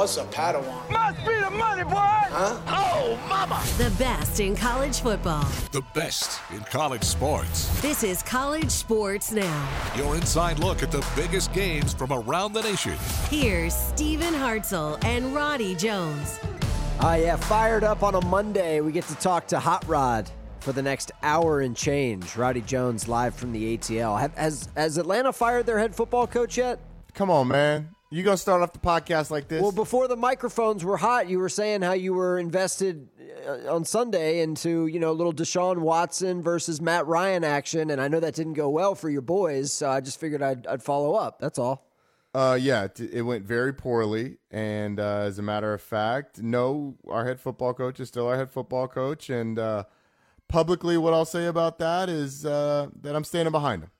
What's a Padawan? Must be the money, boy! Huh? Oh, mama! The best in college football. The best in college sports. This is College Sports Now. Your inside look at the biggest games from around the nation. Here's Stephen Hartzell and Roddy Jones. Oh, yeah, fired up on a Monday. We get to talk to Hot Rod for the next hour and change. Roddy Jones live from the ATL. Have, has, has Atlanta fired their head football coach yet? Come on, man. You gonna start off the podcast like this? Well, before the microphones were hot, you were saying how you were invested uh, on Sunday into you know little Deshaun Watson versus Matt Ryan action, and I know that didn't go well for your boys, so I just figured I'd, I'd follow up. That's all. Uh, yeah, it, it went very poorly, and uh, as a matter of fact, no, our head football coach is still our head football coach, and uh, publicly, what I'll say about that is uh, that I'm standing behind him.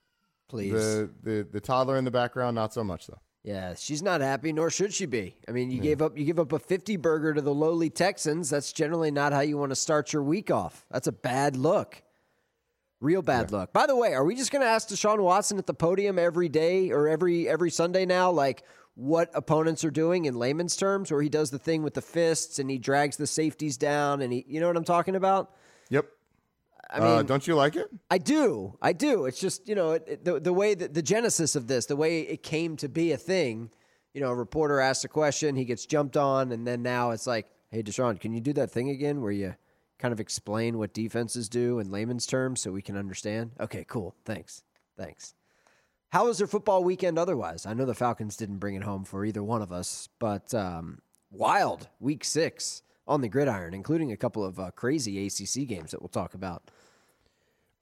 Please, the, the the toddler in the background, not so much though. Yeah, she's not happy, nor should she be. I mean, you yeah. gave up you give up a fifty burger to the lowly Texans. That's generally not how you want to start your week off. That's a bad look. Real bad yeah. look. By the way, are we just going to ask Deshaun Watson at the podium every day or every every Sunday now, like what opponents are doing in layman's terms, where he does the thing with the fists and he drags the safeties down, and he, you know what I'm talking about? Yep. I mean, uh, don't you like it? I do. I do. It's just you know it, the the way that the genesis of this, the way it came to be a thing. You know, a reporter asks a question, he gets jumped on, and then now it's like, hey, Deshaun, can you do that thing again where you kind of explain what defenses do in layman's terms so we can understand? Okay, cool. Thanks. Thanks. How was their football weekend otherwise? I know the Falcons didn't bring it home for either one of us, but um, wild week six on the gridiron, including a couple of uh, crazy ACC games that we'll talk about.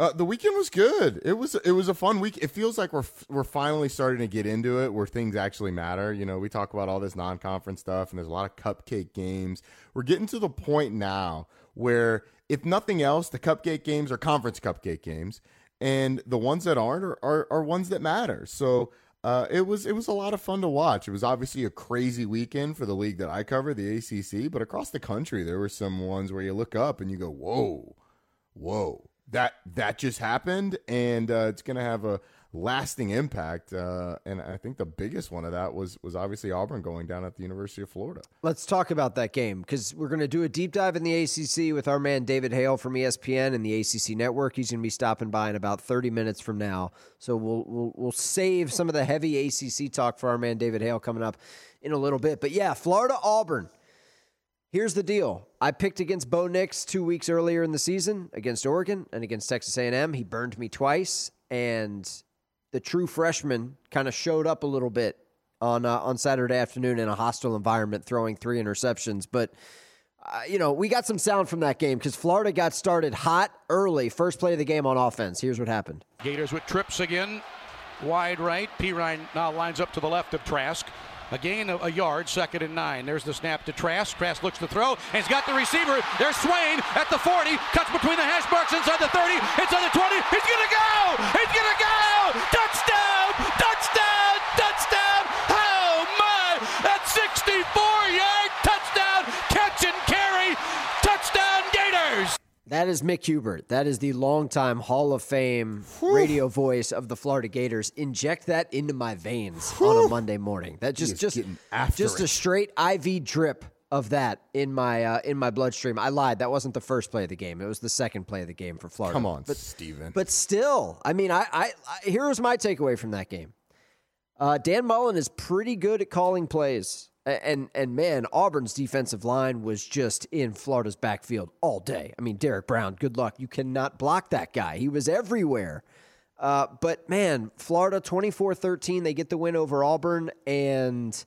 Uh, the weekend was good. It was it was a fun week. It feels like we're we're finally starting to get into it where things actually matter. You know, we talk about all this non-conference stuff and there's a lot of cupcake games. We're getting to the point now where if nothing else, the cupcake games are conference cupcake games and the ones that aren't are, are, are ones that matter. So uh, it was it was a lot of fun to watch. It was obviously a crazy weekend for the league that I cover, the ACC, but across the country there were some ones where you look up and you go, "Whoa, whoa." That that just happened, and uh, it's going to have a lasting impact. Uh, and I think the biggest one of that was was obviously Auburn going down at the University of Florida. Let's talk about that game because we're going to do a deep dive in the ACC with our man David Hale from ESPN and the ACC Network. He's going to be stopping by in about 30 minutes from now, so we'll we'll we'll save some of the heavy ACC talk for our man David Hale coming up in a little bit. But yeah, Florida Auburn. Here's the deal. I picked against Bo Nix two weeks earlier in the season against Oregon and against Texas A&M. He burned me twice, and the true freshman kind of showed up a little bit on uh, on Saturday afternoon in a hostile environment, throwing three interceptions. But uh, you know, we got some sound from that game because Florida got started hot early, first play of the game on offense. Here's what happened. Gators with trips again, wide right. Perine now lines up to the left of Trask. A gain of a yard, second and nine. There's the snap to Trask. Trask looks to throw, and he's got the receiver. There's Swain at the 40, cuts between the hash marks inside the 30, inside the 20. He's gonna go! He's gonna go! Touchdown! Touchdown! That is Mick Hubert. That is the longtime Hall of Fame radio voice of the Florida Gators. Inject that into my veins on a Monday morning. That just just just a straight IV drip of that in my uh, in my bloodstream. I lied. That wasn't the first play of the game. It was the second play of the game for Florida. Come on, but Stephen. but still, I mean, I, I, I here was my takeaway from that game. Uh, Dan Mullen is pretty good at calling plays, and and man, Auburn's defensive line was just in Florida's backfield all day. I mean, Derrick Brown, good luck. You cannot block that guy. He was everywhere. Uh, but man, Florida 24-13, they get the win over Auburn, and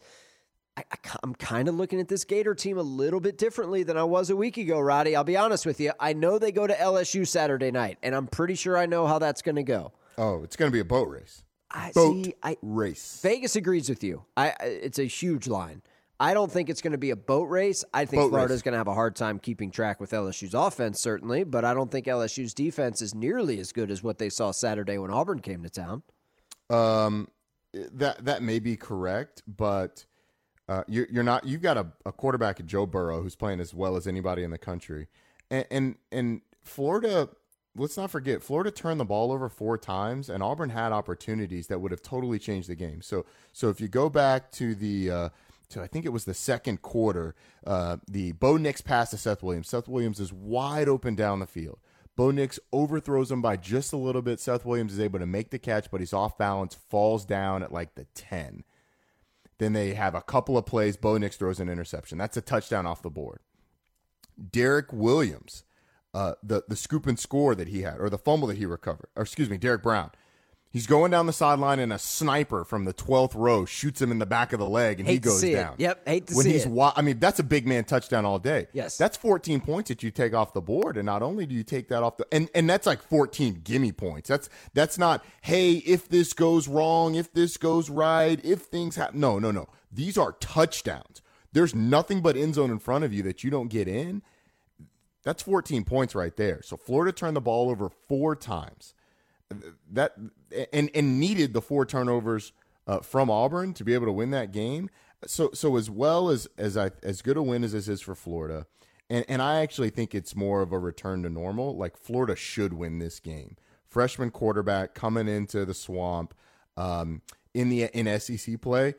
I, I, am kind of looking at this Gator team a little bit differently than I was a week ago, Roddy. I'll be honest with you. I know they go to LSU Saturday night, and I'm pretty sure I know how that's going to go. Oh, it's going to be a boat race. I Boat see. I race. Vegas agrees with you. I I- it's a huge line. I don't think it's going to be a boat race. I think Boat Florida's race. going to have a hard time keeping track with LSU's offense, certainly, but I don't think LSU's defense is nearly as good as what they saw Saturday when Auburn came to town. Um, that that may be correct, but uh, you're you're not. You've got a, a quarterback, Joe Burrow, who's playing as well as anybody in the country, and and, and Florida. Let's not forget, Florida turned the ball over four times, and Auburn had opportunities that would have totally changed the game. So, so if you go back to the, uh, to I think it was the second quarter, uh, the Bo Nix pass to Seth Williams. Seth Williams is wide open down the field. Bo Nix overthrows him by just a little bit. Seth Williams is able to make the catch, but he's off balance, falls down at like the 10. Then they have a couple of plays. Bo Nix throws an interception. That's a touchdown off the board. Derek Williams, uh, the the scoop and score that he had, or the fumble that he recovered, or excuse me, Derrick Brown. He's going down the sideline, and a sniper from the twelfth row shoots him in the back of the leg, and he Hate to goes see it. down. Yep, hate to when see he's it. Wa- I mean, that's a big man touchdown all day. Yes. that's 14 points that you take off the board, and not only do you take that off the, and and that's like 14 gimme points. That's that's not hey, if this goes wrong, if this goes right, if things happen. No, no, no. These are touchdowns. There's nothing but end zone in front of you that you don't get in. That's 14 points right there. So Florida turned the ball over four times. That and and needed the four turnovers uh, from Auburn to be able to win that game. So so as well as as I as good a win as this is for Florida, and and I actually think it's more of a return to normal. Like Florida should win this game. Freshman quarterback coming into the swamp um, in the in SEC play.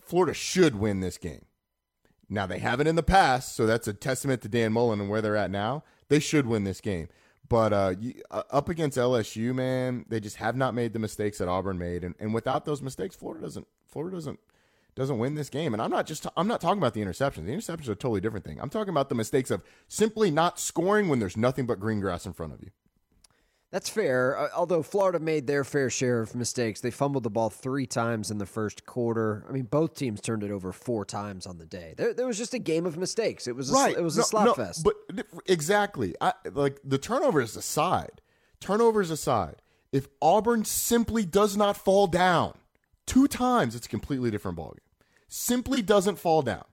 Florida should win this game. Now they haven't in the past, so that's a testament to Dan Mullen and where they're at now. They should win this game, but uh, you, uh, up against LSU, man, they just have not made the mistakes that Auburn made, and, and without those mistakes, Florida doesn't Florida doesn't doesn't win this game. And I'm not just I'm not talking about the interceptions. The interceptions are a totally different thing. I'm talking about the mistakes of simply not scoring when there's nothing but green grass in front of you. That's fair. Uh, although Florida made their fair share of mistakes, they fumbled the ball three times in the first quarter. I mean, both teams turned it over four times on the day. There, there was just a game of mistakes. It was a, right. It was No, a slop no, fest. But exactly, I, like the turnovers aside, turnovers aside, if Auburn simply does not fall down two times, it's a completely different ballgame. Simply doesn't fall down.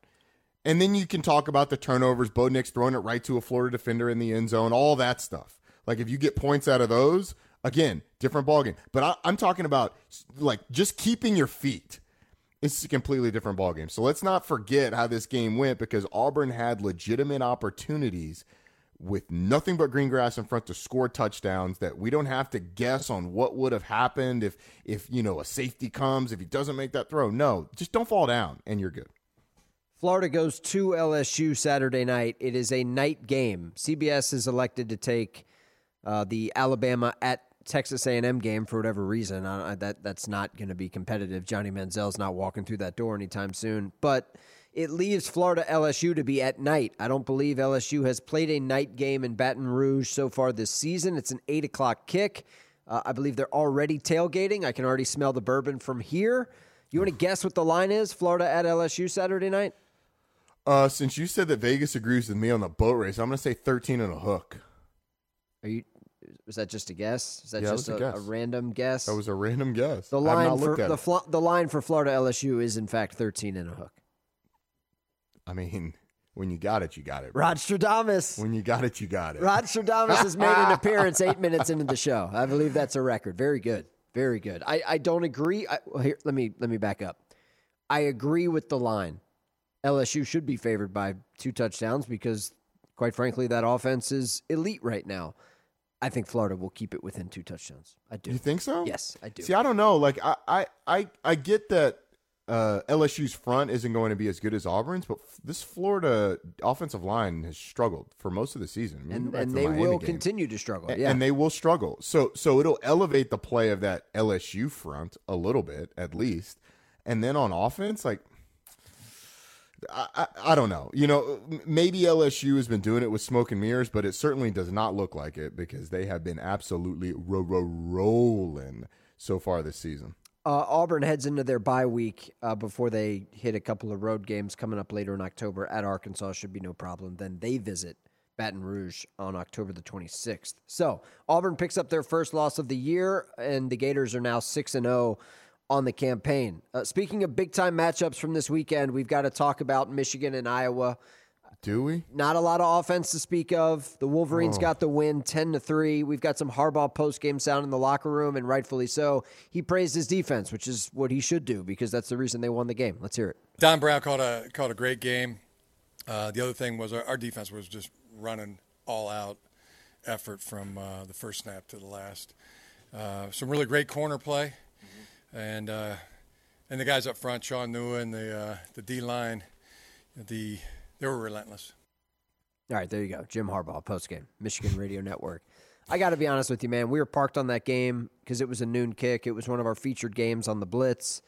And then you can talk about the turnovers, Bo Nix throwing it right to a Florida defender in the end zone, all that stuff. Like if you get points out of those, again, different ballgame. But I, I'm talking about like just keeping your feet. It's a completely different ballgame. So let's not forget how this game went because Auburn had legitimate opportunities with nothing but green grass in front to score touchdowns that we don't have to guess on what would have happened if if you know a safety comes if he doesn't make that throw. No, just don't fall down and you're good. Florida goes to LSU Saturday night. It is a night game. CBS is elected to take uh, the Alabama at Texas A&M game for whatever reason. Uh, that that's not going to be competitive. Johnny Manziel's not walking through that door anytime soon. But it leaves Florida LSU to be at night. I don't believe LSU has played a night game in Baton Rouge so far this season. It's an eight o'clock kick. Uh, I believe they're already tailgating. I can already smell the bourbon from here. You want to guess what the line is? Florida at LSU Saturday night? Uh, since you said that Vegas agrees with me on the boat race, I'm going to say 13 and a hook. Are you? Was that just a guess? Is that Yeah, just was a, a a random guess? That was a random guess. the line not for at the fl- the line for Florida LSU is in fact 13 and a hook. I mean, when you got it, you got it. Rod Stradamus. When you got it, you got it. Rod Stradamus has made an appearance eight minutes into the show. I believe that's a record. Very good. Very good. I, I don't agree. I, well, here, let me let me back up. I agree with the line. LSU should be favored by two touchdowns because, quite frankly, that offense is elite right now. I think Florida will keep it within two touchdowns. I do. You think so? Yes, I do. See, I don't know. Like, I, I, I, I get that uh, LSU's front isn't going to be as good as Auburn's, but f- this Florida offensive line has struggled for most of the season. I mean, and and the they Miami will game. continue to struggle. Yeah. and they will struggle. So, so it'll elevate the play of that LSU front a little bit, at least. And then on offense, like. I, I, don't know. You know, maybe LSU has been doing it with smoke and mirrors, but it certainly does not look like it because they have been absolutely ro- ro- rolling so far this season. Uh, Auburn heads into their bye week uh, before they hit a couple of road games coming up later in October at Arkansas. Should be no problem. Then they visit Baton Rouge on October the 26th. So Auburn picks up their first loss of the year, and the Gators are now 6 and 0 on the campaign. Uh, speaking of big time matchups from this weekend, we've got to talk about Michigan and Iowa. Do we? Not a lot of offense to speak of. The Wolverines Oh. got the win 10 to 3. We've got some Harbaugh post game sound in the locker room, and rightfully so. He praised his defense, which is what he should do because that's the reason they won the game. Let's hear it. Don Brown called a called a great game. Uh, the other thing was our, our defense was just running all out effort from uh, the first snap to the last. Uh, some really great corner play, and uh, and the guys up front, Shaun Nua and the uh, the D line, the they were relentless. All right, there you go. Jim Harbaugh, post game, Michigan Radio Network. I got to be honest with you, man. We were parked on that game because it was a noon kick. It was one of our featured games on the Blitz,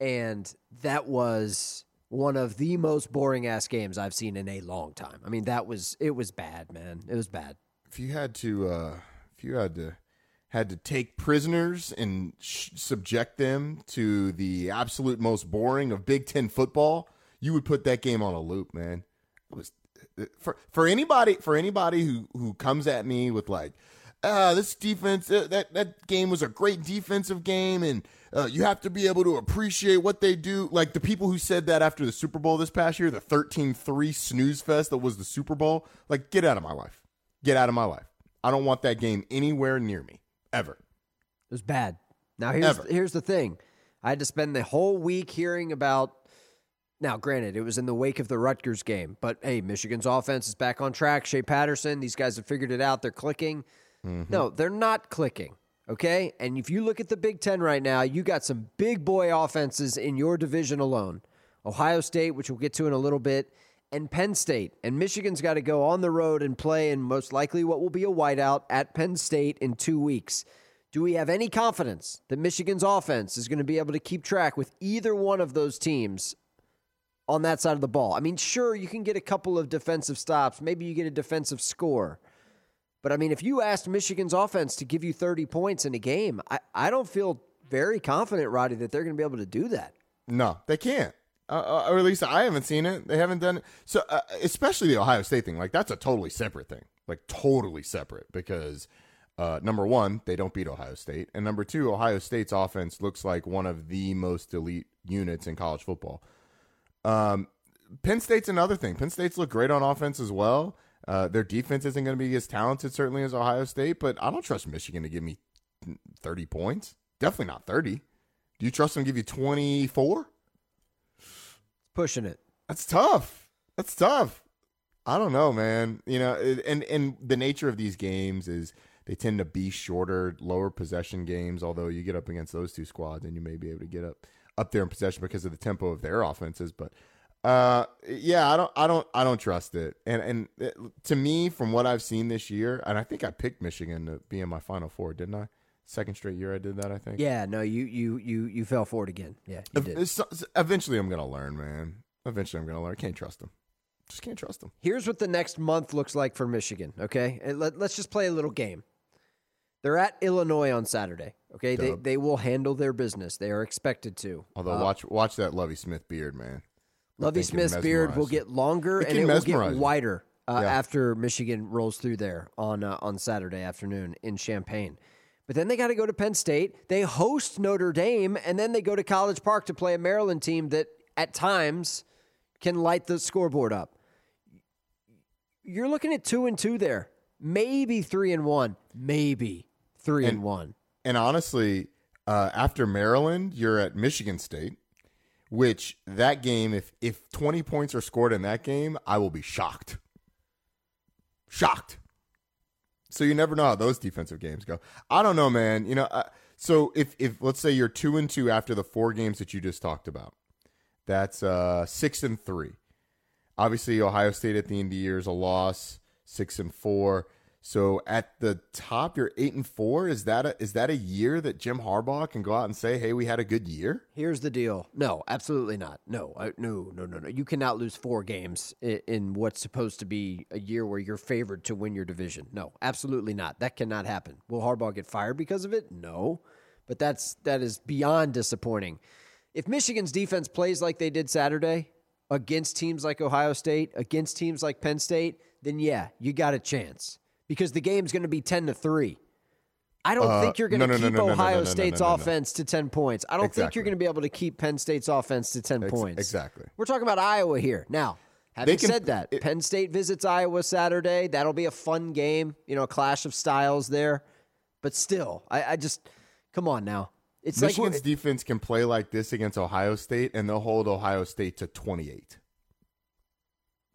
and that was one of the most boring ass games I've seen in a long time. I mean, that was it was bad, man. It was bad. If you had to, uh, if you had to, had to take prisoners and sh- subject them to the absolute most boring of Big Ten football, you would put that game on a loop, man. It was for for anybody for anybody who who comes at me with like, ah, this defense uh, that that game was a great defensive game, and uh, you have to be able to appreciate what they do. Like the people who said that after the Super Bowl this past year, the 13-3 snooze fest that was the Super Bowl, like get out of my life, get out of my life. I don't want that game anywhere near me ever. It was bad. Now here's Ever. here's the thing. I had to spend the whole week hearing about now, granted, it was in the wake of the Rutgers game, but hey, Michigan's offense is back on track. Shea Patterson, these guys have figured it out. They're clicking. Mm-hmm. No, they're not clicking. Okay. And if you look at the Big Ten right now, you got some big boy offenses in your division alone Ohio State, which we'll get to in a little bit, and Penn State. And Michigan's got to go on the road and play in most likely what will be a whiteout at Penn State in two weeks. Do we have any confidence that Michigan's offense is going to be able to keep track with either one of those teams on that side of the ball? I mean, sure, you can get a couple of defensive stops. Maybe you get a defensive score. But I mean, if you asked Michigan's offense to give you 30 points in a game, I, I don't feel very confident, Roddy, that they're going to be able to do that. No, they can't. Uh, uh, or at least I haven't seen it. They haven't done it. So, uh, especially the Ohio State thing, like that's a totally separate thing. Like totally separate because uh, number one, they don't beat Ohio State, and number two, Ohio State's offense looks like one of the most elite units in college football. Um, Penn State's another thing. Penn State's look great on offense as well. Uh, their defense isn't going to be as talented, certainly, as Ohio State, but I don't trust Michigan to give me 30 points. Definitely not 30. Do you trust them to give you 24? Pushing it. That's tough. That's tough. I don't know, man. You know, and and the nature of these games is they tend to be shorter, lower possession games. Although you get up against those two squads, and you may be able to get up up there in possession because of the tempo of their offenses. But uh, yeah, I don't, I don't, I don't trust it. And and it, to me, from what I've seen this year, and I think I picked Michigan to be in my Final Four, didn't I? Second straight year I did that. I think. Yeah, no, you you you you fell for it again. Yeah, you did. Eventually, I'm gonna learn, man. Eventually, I'm gonna learn. Can't trust them. Just can't trust them. Here's what the next month looks like for Michigan, okay? And let, let's just play a little game. They're at Illinois on Saturday, Okay, they, Dub. they will handle their business. They are expected to. Although Uh, watch watch that Lovie Smith beard, man. Lovie Smith's beard will get longer It and it will get wider uh, Yeah. after Michigan rolls through there on uh, on Saturday afternoon in Champaign. But then they got to go to Penn State. They host Notre Dame, and then they go to College Park to play a Maryland team that at times can light the scoreboard up. You're looking at two and two there, maybe three and one, maybe three and, And- one. And honestly, uh, after Maryland, you're at Michigan State, which that game, if if 20 points are scored in that game, I will be shocked. Shocked. So you never know how those defensive games go. I don't know, man. You know, so if if let's say you're two and two after the four games that you just talked about, that's uh, six and three. Obviously, Ohio State at the end of the year is a loss, six and four. So at the top, you're eight and four. Is that a is that a year that Jim Harbaugh can go out and say, "Hey, we had a good year"? Here's the deal. No, absolutely not. No, I, no, no, no, no. You cannot lose four games in, in what's supposed to be a year where you're favored to win your division. No, absolutely not. That cannot happen. Will Harbaugh get fired because of it? No, but that's that is beyond disappointing. If Michigan's defense plays like they did Saturday against teams like Ohio State, against teams like Penn State, then yeah, you got a chance because the game's going to be ten to three. I don't Uh, think you're going to no, no, keep no, Ohio State's offense to 10 points. I don't think you're going to be able to keep Penn State's offense to 10 Ex- points. exactly. We're talking about Iowa here. Now, having can- said that, Penn State visits Iowa Saturday. That'll be a fun game, you know, a clash of styles there. But still, I, I just, come on now. It's like Michigan's we're- defense can play like this against Ohio State, and they'll hold Ohio State to 28.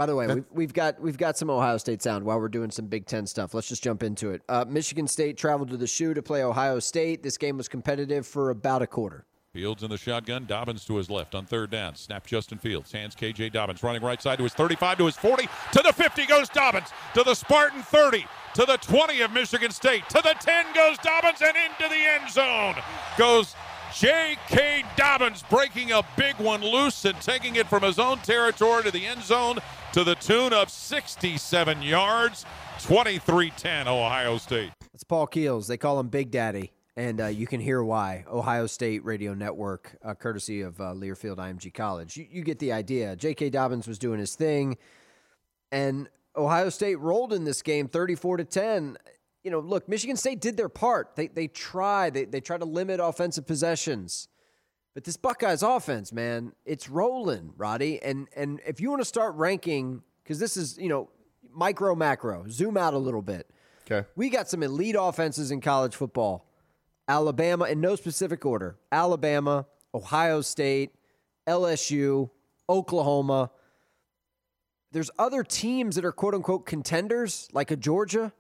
By the way, That- we've, we've got we've got some Ohio State sound while we're doing some Big Ten stuff. Let's just jump into it. Uh, Michigan State traveled to the shoe to play Ohio State. This game was competitive for about a quarter. Fields in the shotgun. Dobbins to his left on third down. Snap Justin Fields. Hands KJ Dobbins running right side to his 35 to his 40 to the 50 goes Dobbins to the Spartan 30 to the 20 of Michigan State to the 10 goes Dobbins and into the end zone goes J.K. Dobbins breaking a big one loose and taking it from his own territory to the end zone to the tune of 67 yards. 23-10 Ohio State. That's Paul Keels. They call him Big Daddy, and uh, you can hear why. Ohio State Radio Network, uh, courtesy of uh, Learfield IMG College. You, you get the idea. J.K. Dobbins was doing his thing, and Ohio State rolled in this game, thirty-four to ten. You know, look, Michigan State did their part. They they tried. They they tried to limit offensive possessions. But this Buckeyes offense, man, it's rolling, Roddy. And and if you want to start ranking, because this is you know micro macro, zoom out a little bit. Okay. We got some elite offenses in college football. Alabama, in no specific order. Alabama, Ohio State, LSU, Oklahoma. There's other teams that are quote unquote contenders, like a Georgia,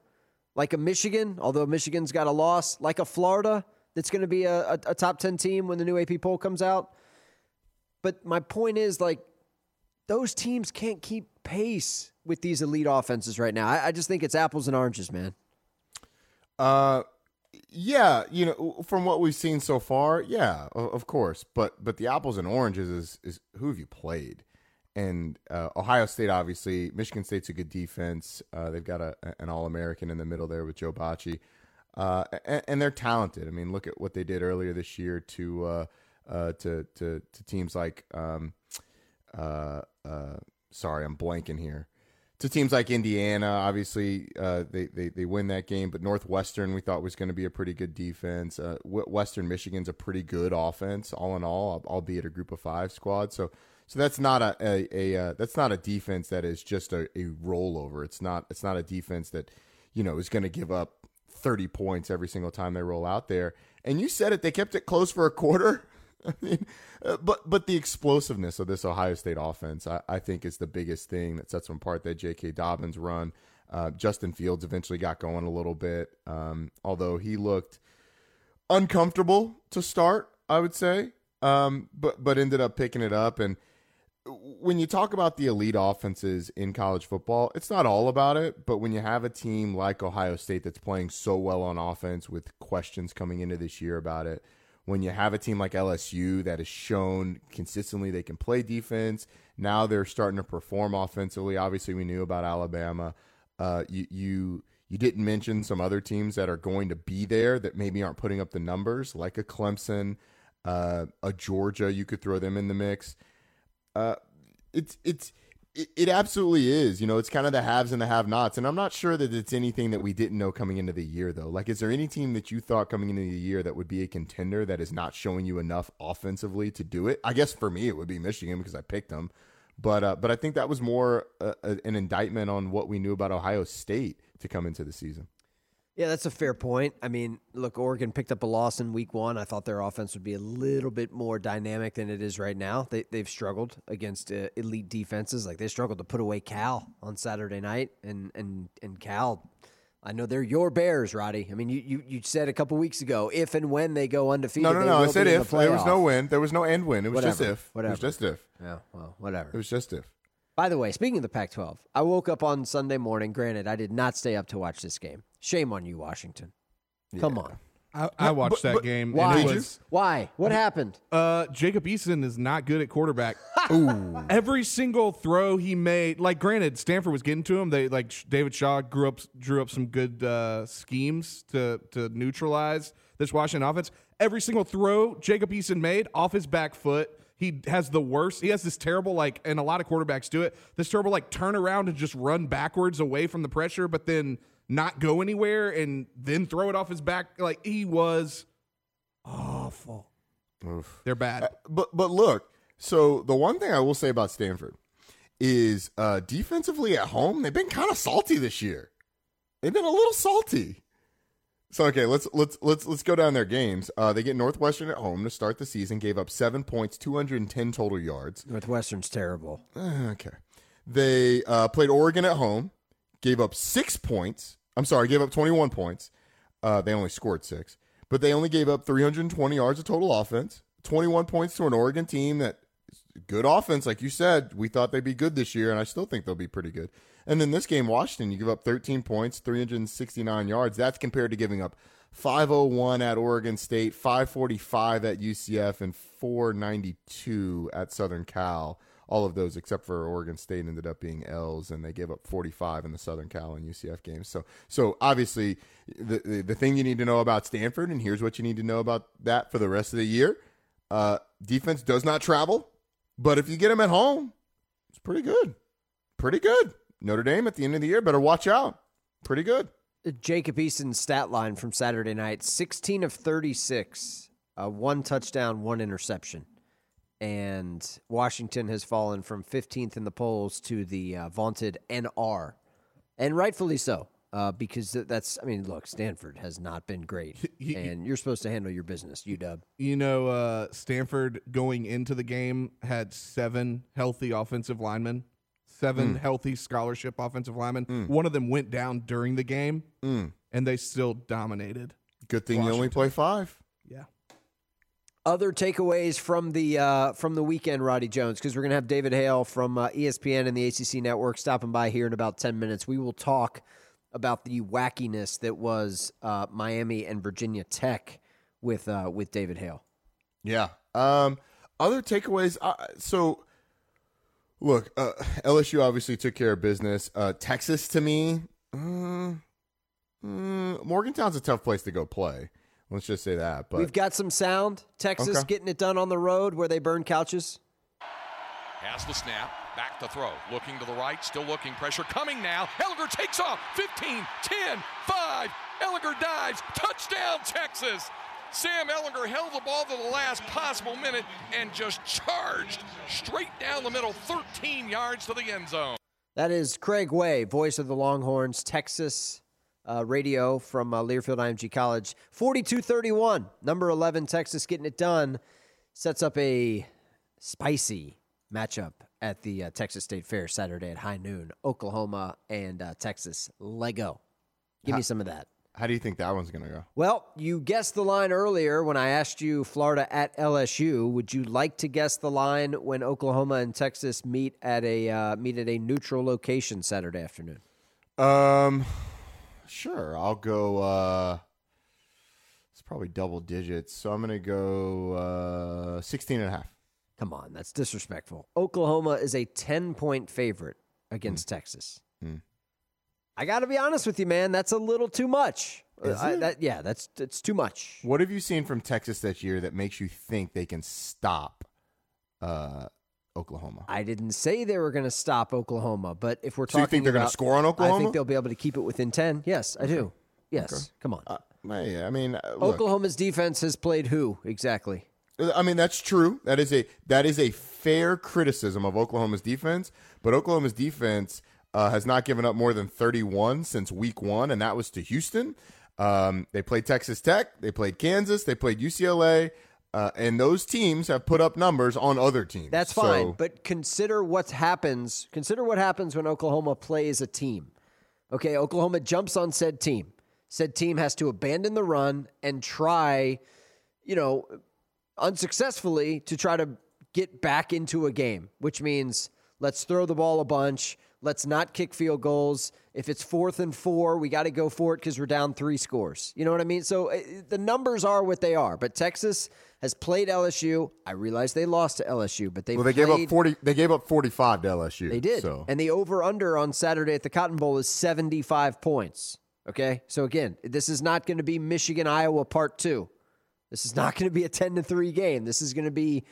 like a Michigan, although Michigan's got a loss, like a Florida that's going to be a, a, a top 10 team when the new AP poll comes out. But my point is, like, those teams can't keep pace with these elite offenses right now. I, I just think it's apples and oranges, man. Uh, yeah, you know, from what we've seen so far, yeah, of course. But but the apples and oranges is is who have you played? And uh, Ohio State, obviously, Michigan State's a good defense. Uh, they've got a, an All American in the middle there with Joe Bachie, uh, and, and they're talented. I mean, look at what they did earlier this year to uh, uh, to, to to teams like, um, uh, uh, sorry, I'm blanking here to teams like Indiana, obviously uh, they, they they win that game, but Northwestern we thought was going to be a pretty good defense. Western Michigan's a pretty good offense, all in all, albeit a group of five squad. So so that's not a a, a that's not a defense that is just a, a rollover. It's not it's not a defense that you know is going to give up thirty points every single time they roll out there. And you said it; they kept it close for a quarter. I mean, uh, but but the explosiveness of this Ohio State offense, I, I think, is the biggest thing that sets them apart. That J.K. Dobbins run, uh, Justin Fields eventually got going a little bit, um, although he looked uncomfortable to start. I would say, um, but but ended up picking it up. And when you talk about the elite offenses in college football, it's not all about it. But when you have a team like Ohio State that's playing so well on offense, with questions coming into this year about it when you have a team like LSU that has shown consistently they can play defense, now they're starting to perform offensively. Obviously, we knew about Alabama. Uh, you you You didn't mention some other teams that are going to be there that maybe aren't putting up the numbers, like a Clemson, uh, a Georgia. You could throw them in the mix. Uh, it's it's it, absolutely is. You know, it's kind of the haves and the have-nots, and I'm not sure that it's anything that we didn't know coming into the year, though. Like, is there any team that you thought coming into the year that would be a contender that is not showing you enough offensively to do it? I guess for me, it would be Michigan because I picked them, but uh, but I think that was more uh, an indictment on what we knew about Ohio State to come into the season. Yeah, that's a fair point. I mean, look, Oregon picked up a loss in week one. I thought their offense would be a little bit more dynamic than it is right now. They, they've struggled against uh, elite defenses. Like they struggled to put away Cal on Saturday night, and and and Cal. I know they're your Bears, Roddy. I mean, you, you, you said a couple weeks ago, if and when they go undefeated. No, no, no. I said if. The there was no win. There was no end win. It was whatever, just if. Whatever. It was just if. Yeah, well, whatever. It was just if. By the way, speaking of the Pac 12, I woke up on Sunday morning. Granted, I did not stay up to watch this game. Shame on you, Washington. Come on. I, I watched But- that but game. why? And it was, Why? What happened? Uh, Jacob Eason is not good at quarterback. Ooh. Every single throw he made, like granted, Stanford was getting to him. They like Sh- David Shaw grew up, drew up some good uh, schemes to to neutralize this Washington offense. Every single throw Jacob Eason made off his back foot. He has the worst. He has this terrible like, and a lot of quarterbacks do it. This terrible like turn around and just run backwards away from the pressure, but then not go anywhere and then throw it off his back. Like he was awful. Oof. They're bad. Uh, but but look, so the one thing I will say about Stanford is uh, defensively at home, they've been kind of salty this year. They've been a little salty. So okay, let's let's let's let's go down their games. Uh, they get Northwestern at home to start the season. Gave up seven points, two hundred and ten total yards. Northwestern's terrible. Uh, okay, they uh, played Oregon at home. Gave up six points. I'm sorry, gave up twenty one points. Uh, they only scored six, but they only gave up three hundred and twenty yards of total offense. Twenty one points to an Oregon team that good offense, like you said. We thought they'd be good this year, and I still think they'll be pretty good. And then this game, Washington, you give up 13 points, 369 yards. That's compared to giving up 501 at Oregon State, 545 at UCF, and 492 at Southern Cal. All of those, except for Oregon State, ended up being L's, and they gave up 45 in the Southern Cal and UCF games. So, so obviously, the, the the thing you need to know about Stanford, and here's what you need to know about that for the rest of the year: uh, defense does not travel, but if you get them at home, it's pretty good, pretty good. Notre Dame at the end of the year better watch out. Pretty good. Jacob Eason's stat line from Saturday night 16 of 36, uh, one touchdown, one interception. And Washington has fallen from 15th in the polls to the uh, vaunted NR. And rightfully so, uh, because that's, I mean, look, Stanford has not been great. and you're supposed to handle your business, UW. You know, uh, Stanford going into the game had seven healthy offensive linemen, seven Mm. healthy scholarship offensive linemen. Mm. One of them went down during the game, Mm. and they still dominated. Good thing you only play five. Other takeaways from the uh, from the weekend, Roddy Jones, because we're going to have David Hale from uh, ESPN and the ACC Network stopping by here in about ten minutes. We will talk about the wackiness that was uh, Miami and Virginia Tech with uh, with David Hale. Yeah. Um, other takeaways. Uh, so, look, uh, LSU obviously took care of business. Texas, to me, uh, mm, Morgantown's a tough place to go play. Let's just say that. But We've got some sound. Texas Okay. getting it done on the road where they burn couches. Has the snap, back to throw. Looking to the right, still looking. Pressure coming now. Ehlinger takes off. 15, 10, 5. Ehlinger dives. Touchdown, Texas. Sam Ehlinger held the ball to the last possible minute and just charged straight down the middle, 13 yards to the end zone. That is Craig Way, voice of the Longhorns, Texas uh, radio from uh, Learfield IMG College. 42-31, number 11, Texas getting it done. Sets up a spicy matchup at the uh, Texas State Fair Saturday at high noon. Oklahoma and uh, Texas. Lego. Give me some of that. how do you think that one's going to go? Well, you guessed the line earlier when I asked you Florida at LSU. Would you like to guess the line when Oklahoma and Texas meet at a uh, meet at a neutral location Saturday afternoon? Um, sure. I'll go. Uh, it's probably double digits, so I'm going to go uh, 16 and a half. Come on, that's disrespectful. Oklahoma is a 10 point favorite against Hmm. Texas. Mm. I got to be honest with you, man. That's a little too much. I- that- yeah, that's that's too much. What have you seen from Texas this year that makes you think they can stop uh, Oklahoma? I didn't say they were going to stop Oklahoma, but if we're So you think they're gonna score on Oklahoma? I think they'll be able to keep it within ten. Yes, I do. Yes, Okay. come on. Uh, yeah, I mean, uh, Oklahoma's defense has played who exactly? I mean, that's true. That is a that is a fair criticism of Oklahoma's defense. But Oklahoma's defense uh, has not given up more than 31 since week one, and that was to Houston. Um, they played Texas Tech, they played Kansas, they played UCLA, uh, and those teams have put up numbers on other teams. That's So- fine, but consider what happens. Consider what happens when Oklahoma plays a team. Okay, Oklahoma jumps on said team. Said team has to abandon the run and try, you know, unsuccessfully to try to get back into a game, which means let's throw the ball a bunch. Let's not kick field goals. If it's fourth and four, we got to go for it because we're down three scores. You know what I mean? So uh, the numbers are what they are. But Texas has played LSU. I realize they lost to LSU, but they well, they gave up 40. They gave up 45 to LSU. They did. So And the over under on Saturday at the Cotton Bowl is 75 points. Okay. So again, this is not going to be Michigan Iowa part two. This is not going to be a 10 to 3 game. This is going to be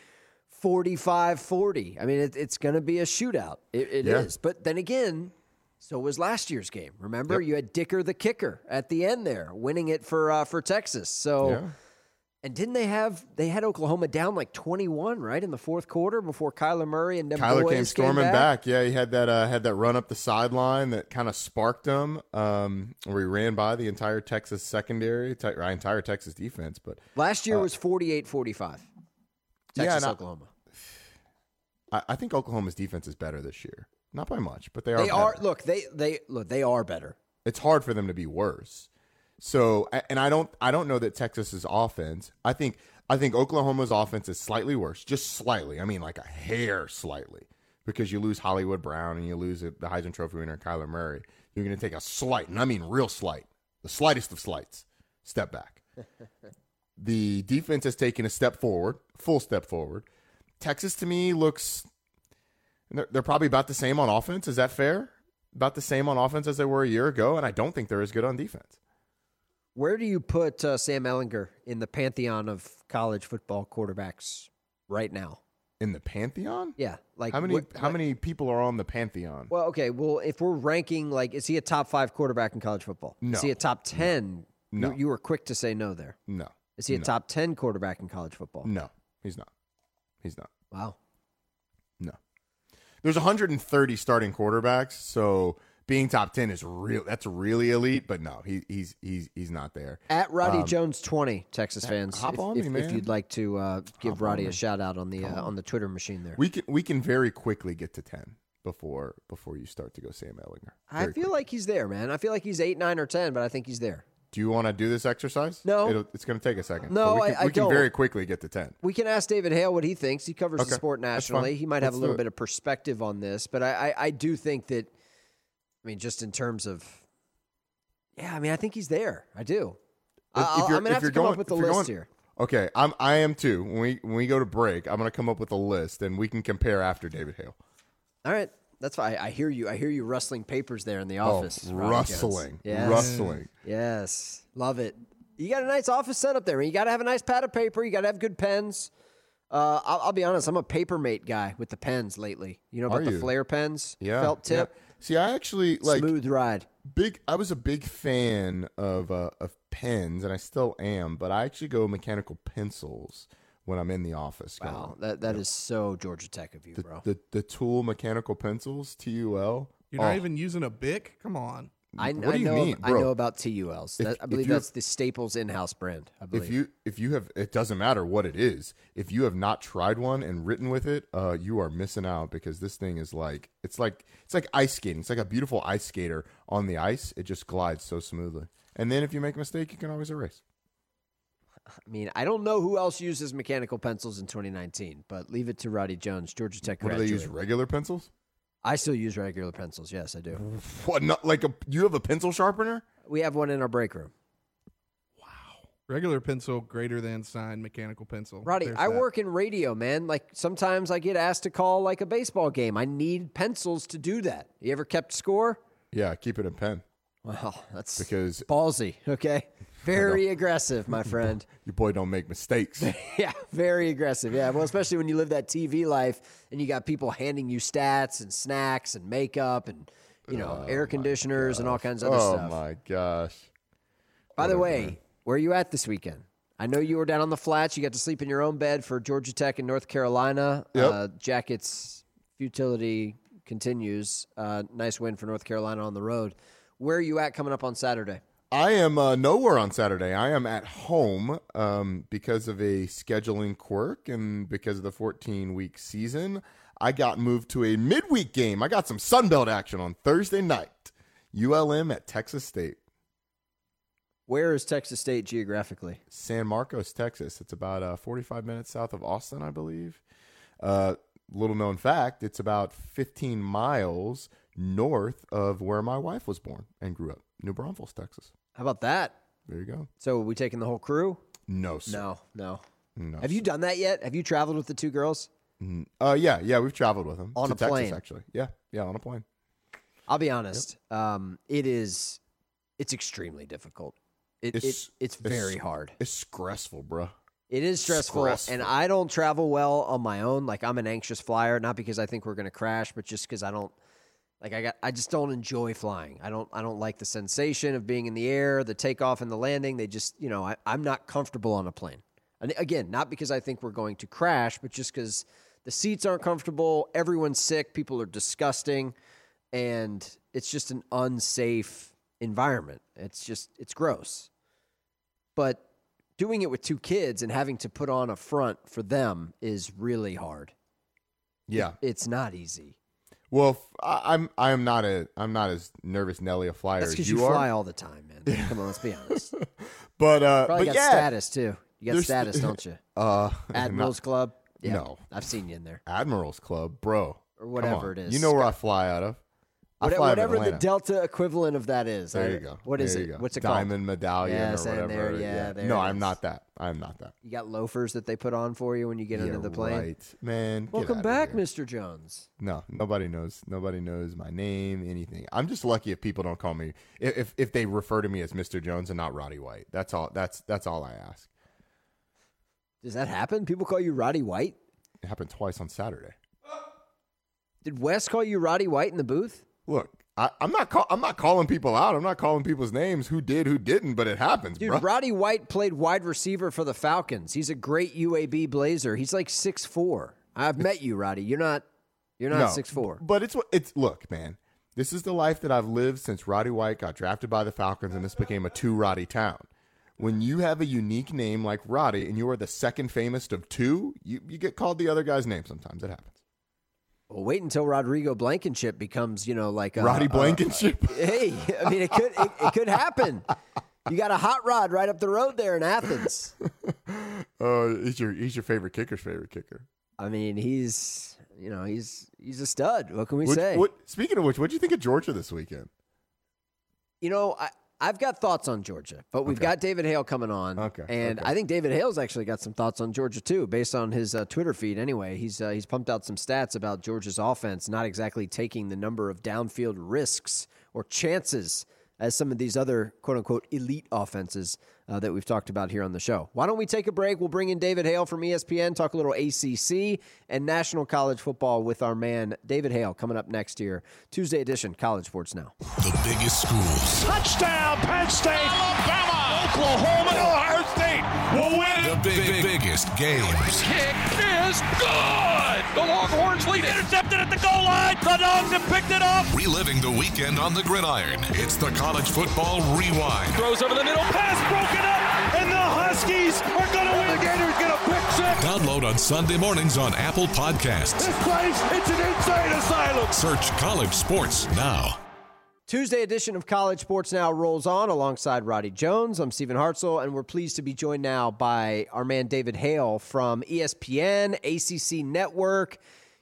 45 40. I mean, it, it's going to be a shootout. It, it is. Yeah. But then again, so was last year's game. Remember, you had Dicker the kicker at the end there, winning it for uh, for Texas. So, Yeah. And didn't they have they had Oklahoma down like twenty one right in the fourth quarter before Kyler Murray and them Kyler came storming back? back. Yeah, he had that uh, had that run up the sideline that kind of sparked him, um, where he ran by the entire Texas secondary, te- entire Texas defense. But Last year Uh, was 48-45. Yeah, Texas I- Oklahoma. I, I think Oklahoma's defense is better this year. Not by much, but they are. They better. are look, they they look, they are better. It's hard for them to be worse. So, and I don't, I don't know that Texas's offense. I think, I think Oklahoma's offense is slightly worse, just slightly. I mean, like a hair slightly, because you lose Hollywood Brown and you lose the Heisman Trophy winner Kyler Murray. You're going to take a slight, and I mean real slight, the slightest of slights, step back. the defense has taken a step forward, full step forward. Texas to me looks they're, they're probably about the same on offense. Is that fair? About the same on offense as they were a year ago, and I don't think they're as good on defense. Where do you put uh, Sam Ehlinger in the pantheon of college football quarterbacks right now? In the pantheon? Yeah, like how many what- how many people are on the pantheon? Well, okay. Well, if we're ranking, like, is he a top five quarterback in college football? No. Is he a top ten? No. You, you were quick to say no there. No. Is he a No. top ten quarterback in college football? No, he's not. He's not. Wow. No. There's 130 starting quarterbacks, so being top 10 is real. That's really elite, but no, he, he's he's he's not there. At Roddy Um, Jones twenty, Texas fans. hop if, on if, me, if man. you'd like to uh, give Hop Roddy a shout out on the uh, on the Twitter machine there. We can we can very quickly get to 10 before before you start to go Sam Ehlinger. I Very feel like he's there, man. I feel like he's eight, nine, or ten, but I think he's there. Do you want to do this exercise? No. It'll, it's going to take a second. No, But we can, I- I we can very quickly get to 10. We can ask David Hale what he thinks. He covers the sport nationally. He might have Let's a little bit of perspective on this, but I, I, I do think that. I mean, just in terms of, yeah, I mean, I think he's there. I do. I, if, you're, I'm gonna if have to come going- up with the list going- here. Okay, I'm I am too. When we when we go to break, I'm going to come up with a list and we can compare after David Hale. All right, that's fine. I hear you. I hear you rustling papers there in the Oh, office. Jones. rustling, Yes. rustling. Yes, love it. You got a nice office setup there. You got to have a nice pad of paper. You got to have good pens. Uh, I'll, I'll be honest. I'm a papermate guy with the pens lately. You know about the Flair pens? Yeah, felt tip. yeah. See, I actually like smooth ride. Big. I was a big fan of uh, of pens, and I still am. But I actually go mechanical pencils when I'm in the office. Wow, going, that that is so Georgia Tech of you, the, bro. the the tool mechanical pencils, T U L. You're not Oh, even using a bic? Come on. I, What I do you know. mean, I know about TULs. If- That, I believe that's the Staples in-house brand. I believe. If you if you have, it doesn't matter what it is. If you have not tried one and written with it, uh, you are missing out because this thing is like it's like it's like ice skating. It's like a beautiful ice skater on the ice. It just glides so smoothly. And then if you make a mistake, you can always erase. I mean, I don't know who else uses mechanical pencils in 2019, but leave it to Roddy Jones, Georgia Tech What do they use? Regular pencils? I still use regular pencils. Yes, I do. What? Not like a you have a pencil sharpener? We have one in our break room. Wow. Regular pencil greater than sign mechanical pencil. Roddy, There's I that. work in radio, man. Like sometimes I get asked to call like a baseball game. I need pencils to do that. You ever kept score? Yeah, keep it in pen. Well, that's because ballsy. Okay, very aggressive, my friend. Your boy don't make mistakes. yeah, very aggressive. Yeah, well, especially when you live that TV life and you got people handing you stats and snacks and makeup and you know air conditioners and all kinds of other stuff. oh stuff. my gosh. By the way, where are you at this weekend? I know you were down on the flats. You got to sleep in your own bed for Georgia Tech and North Carolina. Yep. Uh, Jackets futility continues. Uh, nice win for North Carolina on the road. Where are you at coming up on Saturday? I am uh, nowhere on Saturday. I am at home um, because of a scheduling quirk and because of the 14 week season. I got moved to a midweek game. I got some Sunbelt action on Thursday night. ULM at Texas State. Where is Texas State geographically? San Marcos, Texas. It's about uh, 45 minutes south of Austin, I believe. Uh, little known fact, it's about 15 miles north of where my wife was born and grew up, New Braunfels, Texas. How about that? There you go. So, are we taking the whole crew? No, sir. No, no. No, Have you done that yet? Have you traveled with the two girls? Mm, Uh, yeah, yeah, we've traveled with them On to a Texas, plane. actually. Yeah, yeah, on a plane. I'll be honest. Um, it is, it's extremely difficult. It, it, it's very hard. It's stressful, bro. It is stressful, Stressful. and I don't travel well on my own. Like I'm an anxious flyer, not because I think we're going to crash, but just because I don't like I got I just don't enjoy flying. I don't I don't like the sensation of being in the air, the takeoff and the landing. They just you know I, I'm not comfortable on a plane. And again, not because I think we're going to crash, but just because the seats aren't comfortable, everyone's sick, people are disgusting, and it's just an unsafe environment. It's just it's gross. But doing it with two kids and having to put on a front for them is really hard. Yeah. It's not easy. Well, f- I, am I'm not a I'm not as nervous Nelly a flyer That's as you, you, are. fly all the time, man. Come on, let's be honest. but uh, Probably but got yeah, status too. You got status, don't you? Uh, Admirals not- Club. Yeah, No, I've seen you in there. Admirals Club, bro, Or whatever it is. You know where I fly out of? I What- fly whatever the Delta equivalent of that is. There I- you go. What is it? go. What's it Diamond called? Diamond medallion Yes, or whatever. there- yeah, there no, I'm is. not that. I'm not that. You got loafers that they put on for you when you get Yeah, into the plane. right. Man, Welcome back. Mr. Jones. No, nobody knows. Nobody knows my name, anything. I'm just lucky if people don't call me if if, if they refer to me as Mr. Jones and not Roddy White. That's all. That's that's all I ask. Does that happen? People call you Roddy White? It happened twice on Saturday. Did Wes call you Roddy White in the booth? Look, I, I'm not call, I'm not calling people out. I'm not calling people's names. Who did, who didn't, but it happens, Dude, bro. Roddy White played wide receiver for the Falcons. He's a great UAB Blazer. He's like six four. I've met you, Roddy. You're not. You're not No, six four. But it's what it's. Look, man. This is the life that I've lived since Roddy White got drafted by the Falcons, and this became a two Roddy town. When you have a unique name like Roddy, and you are the second famous of two, you, you get called the other guy's name. Sometimes it happens. Well, wait until Rodrigo Blankenship becomes, you know, like a, Roddy a- Blankenship. hey, I mean, it could it, it could happen. You got a hot rod right up the road there in Athens. Uh, he's your he's your favorite kicker's favorite kicker. I mean, he's you know he's he's a stud. What can we What- say? what- speaking of which, what do you think of Georgia this weekend? You know, I, I've got thoughts on Georgia, but we've Okay. got David Hale coming on. Okay, And okay. I think David Hale's actually got some thoughts on Georgia too, based on his uh, Twitter feed. Anyway, he's uh, he's pumped out some stats about Georgia's offense not exactly taking the number of downfield risks or chances as some of these other quote unquote elite offenses uh, that we've talked about here on the show. Why don't we take a break? We'll bring in David Hale from ESPN, talk a little ACC and National College Football with our man David Hale coming up next year, Tuesday edition, College Sports Now. The biggest schools, Touchdown, Penn State. Alabama. Oklahoma. Ohio State will win the big, biggest games. Kick is good. The Longhorns lead it. Intercepted at the goal line. The Dogs have picked it up. Reliving the weekend on the gridiron. It's the College Football Rewind. Throws over the middle. Pass broken up. And the Huskies are going to win. The Gators get a pick six. Download on Sunday mornings on Apple Podcasts. This place, it's an insane asylum. Search College Sports now. Tuesday edition of College Sports Now rolls on alongside Roddy Jones. I'm Stephen Hartzell, and we're pleased to be joined now by our man David Hale from ESPN, ACC Network.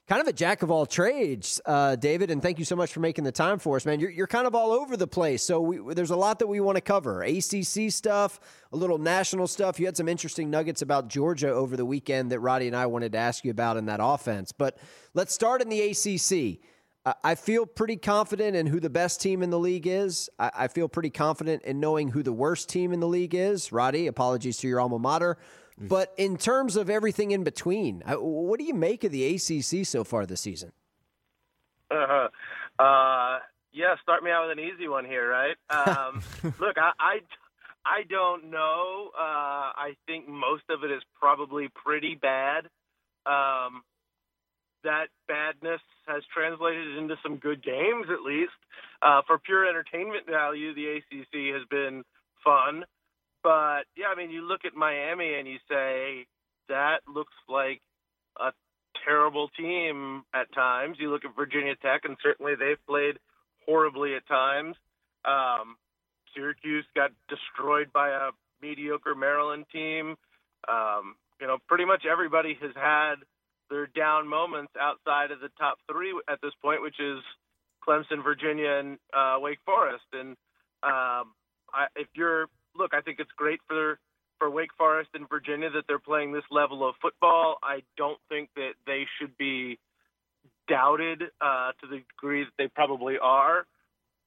Kind of a jack of all trades, uh, David, and thank you so much for making the time for us, man. You're, you're kind of all over the place, so we, there's a lot that we want to cover. ACC stuff, a little national stuff. You had some interesting nuggets about Georgia over the weekend that Roddy and I wanted to ask you about in that offense. But let's start in the ACC. I feel pretty confident in who the best team in the league is. I feel pretty confident in knowing who the worst team in the league is. Roddy, apologies to your alma mater. But in terms of everything in between, what do you make of the ACC so far this season? Uh, uh, yeah, start me out with an easy one here, right? Um, look, I, I, I don't know. Uh, I think most of it is probably pretty bad. Um, that badness has translated into some good games, at least. Uh, for pure entertainment value, the ACC has been fun. But yeah, I mean, you look at Miami and you say that looks like a terrible team at times. You look at Virginia Tech, and certainly they've played horribly at times. Um, Syracuse got destroyed by a mediocre Maryland team. Um, you know, pretty much everybody has had their down moments outside of the top three at this point, which is Clemson, Virginia, and uh, Wake Forest. And um, I, if you're look, I think it's great for for Wake Forest and Virginia that they're playing this level of football. I don't think that they should be doubted uh, to the degree that they probably are.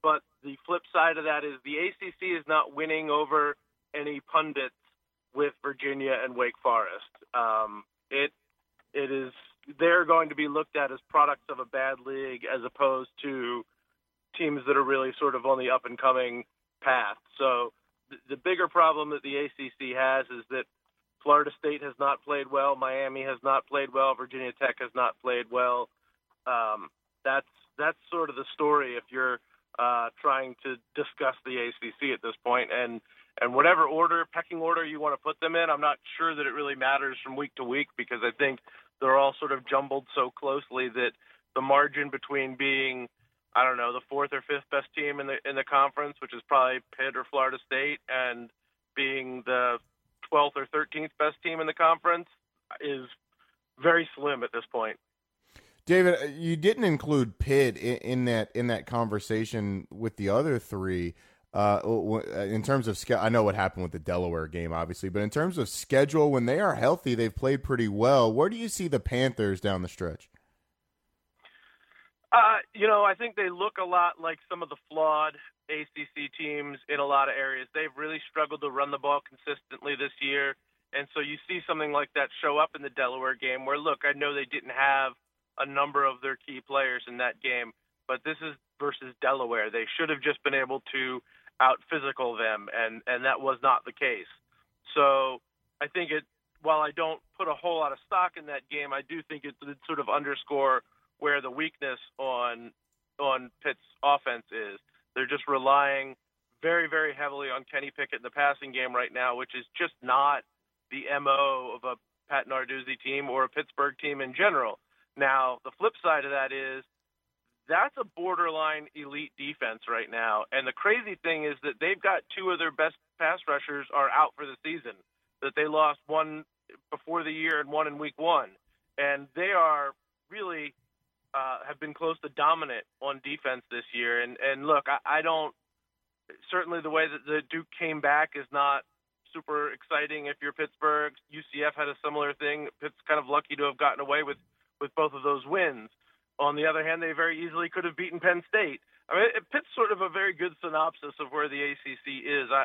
But the flip side of that is the ACC is not winning over any pundits with Virginia and Wake Forest. Um, it it is they're going to be looked at as products of a bad league as opposed to teams that are really sort of on the up and coming path. So the bigger problem that the ACC has is that Florida State has not played well, Miami has not played well, Virginia Tech has not played well. Um, that's that's sort of the story if you're uh, trying to discuss the ACC at this point, and and whatever order, pecking order you want to put them in, I'm not sure that it really matters from week to week because I think they're all sort of jumbled so closely that the margin between being I don't know the fourth or fifth best team in the in the conference, which is probably Pitt or Florida State, and being the twelfth or thirteenth best team in the conference is very slim at this point. David, you didn't include Pitt in, in that in that conversation with the other three. Uh, uh in terms of schedule, I know what happened with the Delaware game, obviously, but in terms of schedule, when they are healthy, they've played pretty well. Where do you see the Panthers down the stretch? Uh, you know, I think they look a lot like some of the flawed ACC teams in a lot of areas. They've really struggled to run the ball consistently this year. And so you see something like that show up in the Delaware game where, look, I know they didn't have a number of their key players in that game, but this is versus Delaware. They should have just been able to out physical them, and, and that was not the case. So I think it, while I don't put a whole lot of stock in that game, I do think it, it sort of underscore – where the weakness on on Pitt's offense is. They're just relying very, very heavily on Kenny Pickett in the passing game right now, which is just not the MO of a Pat Narduzzi team or a Pittsburgh team in general. Now, the flip side of that is that's a borderline elite defense right now. And the crazy thing is that they've got two of their best pass rushers are out for the season. That they lost one before the year and one in week one. And they are really uh, have been close to dominant on defense this year. And and look, I, I don't certainly the way that the Duke came back is not super exciting. If you're Pittsburgh, UCF had a similar thing. Pitt's kind of lucky to have gotten away with with both of those wins. On the other hand, they very easily could have beaten Penn State. I mean, it, Pitt's sort of a very good synopsis of where the ACC is. I,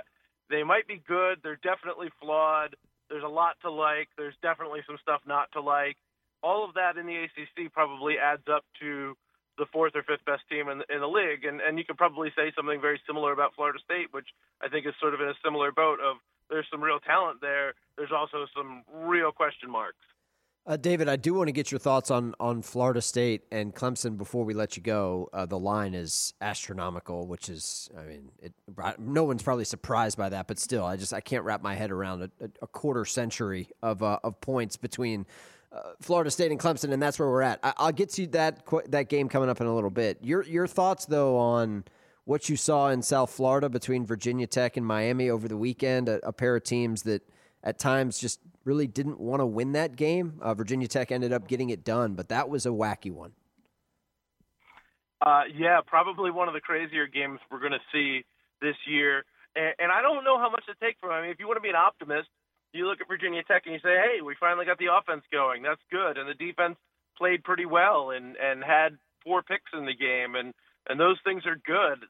they might be good. They're definitely flawed. There's a lot to like. There's definitely some stuff not to like all of that in the ACC probably adds up to the fourth or fifth best team in in the league. And, and you could probably say something very similar about Florida State, which I think is sort of in a similar boat of there's some real talent there. There's also some real question marks. Uh, David, I do want to get your thoughts on, on Florida State and Clemson before we let you go. Uh, the line is astronomical, which is, I mean, it, no one's probably surprised by that, but still, I just I can't wrap my head around a, a quarter century of uh, of points between uh, Florida State and Clemson, and that's where we're at. I, will get to that that game coming up in a little bit. Your your thoughts though on what you saw in South Florida between Virginia Tech and Miami over the weekend, a, a pair of teams that at times just really didn't want to win that game. Uh, Virginia Tech ended up getting it done, but that was a wacky one. Uh, yeah, probably one of the crazier games we're going to see this year. And, and I don't know how much to take from. I mean, if you want to be an optimist, you look at Virginia Tech and you say, hey, we finally got the offense going. That's good. And the defense played pretty well and, and had four picks in the game, and and those things are good.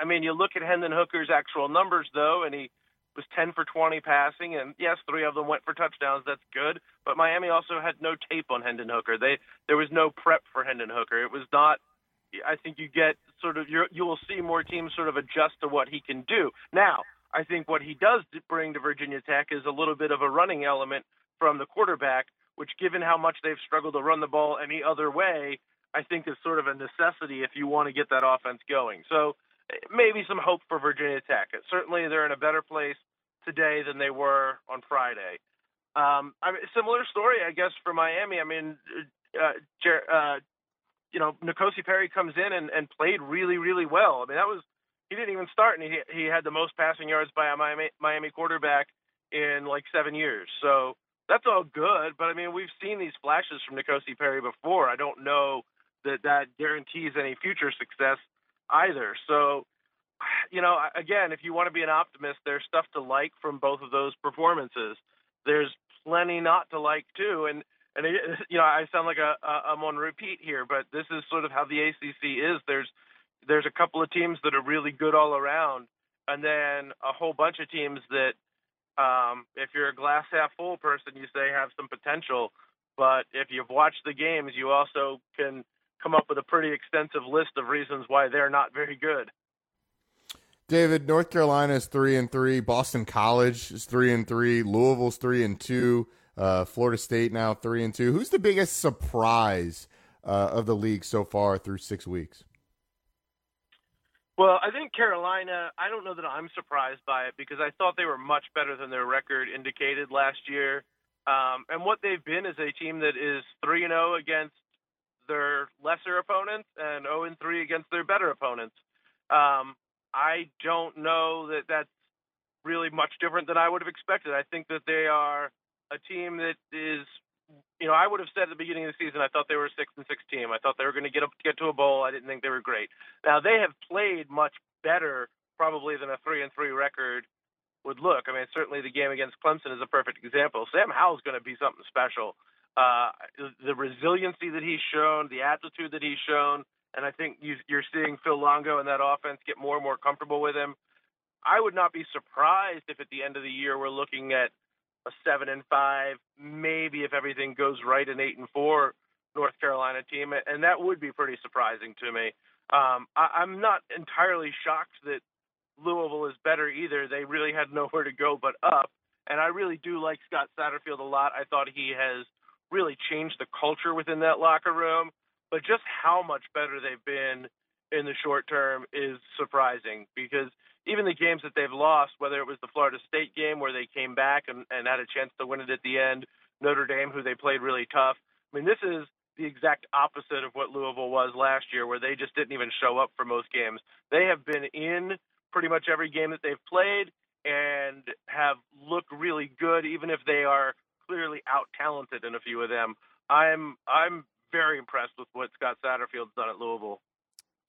I mean, you look at Hendon Hooker's actual numbers though, and he was 10 for 20 passing, and yes, three of them went for touchdowns. That's good. But Miami also had no tape on Hendon Hooker. They there was no prep for Hendon Hooker. It was not. I think you get sort of you you will see more teams sort of adjust to what he can do. Now, I think what he does bring to Virginia Tech is a little bit of a running element from the quarterback, which, given how much they've struggled to run the ball any other way, I think is sort of a necessity if you want to get that offense going. So eh, maybe some hope for Virginia Tech. Certainly, they're in a better place today than they were on Friday. Um, I mean, similar story, I guess, for Miami. I mean, uh, uh, you know, N'Kosi Perry comes in and, and played really, really well. I mean, that was he didn't even start, and he he had the most passing yards by a Miami Miami quarterback in like seven years. So that's all good. But I mean, we've seen these flashes from N'Kosi Perry before. I don't know that that guarantees any future success either. So, you know, again, if you want to be an optimist, there's stuff to like from both of those performances. There's plenty not to like too, and and you know, I sound like a, a I'm on repeat here, but this is sort of how the ACC is. There's there's a couple of teams that are really good all around, and then a whole bunch of teams that, um, if you're a glass half full person, you say have some potential. But if you've watched the games, you also can come up with a pretty extensive list of reasons why they're not very good. David, North Carolina is three and three. Boston College is three and three. Louisville's three and two. Uh, Florida State now three and two. Who's the biggest surprise uh, of the league so far through six weeks? Well, I think Carolina, I don't know that I'm surprised by it because I thought they were much better than their record indicated last year. Um, and what they've been is a team that is 3 and 0 against their lesser opponents and 0 and 3 against their better opponents. Um, I don't know that that's really much different than I would have expected. I think that they are a team that is you know, I would have said at the beginning of the season I thought they were a six and six team. I thought they were going to get up, get to a bowl. I didn't think they were great. Now they have played much better, probably than a three and three record would look. I mean, certainly the game against Clemson is a perfect example. Sam Howell's going to be something special. Uh, the resiliency that he's shown, the aptitude that he's shown, and I think you, you're seeing Phil Longo and that offense get more and more comfortable with him. I would not be surprised if at the end of the year we're looking at a seven and five, maybe if everything goes right, an eight and four North Carolina team, and that would be pretty surprising to me. Um, I, I'm not entirely shocked that Louisville is better either. They really had nowhere to go but up, and I really do like Scott Satterfield a lot. I thought he has really changed the culture within that locker room, but just how much better they've been in the short term is surprising because even the games that they've lost, whether it was the Florida State game where they came back and, and had a chance to win it at the end, Notre Dame, who they played really tough. I mean, this is the exact opposite of what Louisville was last year, where they just didn't even show up for most games. They have been in pretty much every game that they've played and have looked really good, even if they are clearly out talented in a few of them. I'm I'm very impressed with what Scott Satterfield's done at Louisville.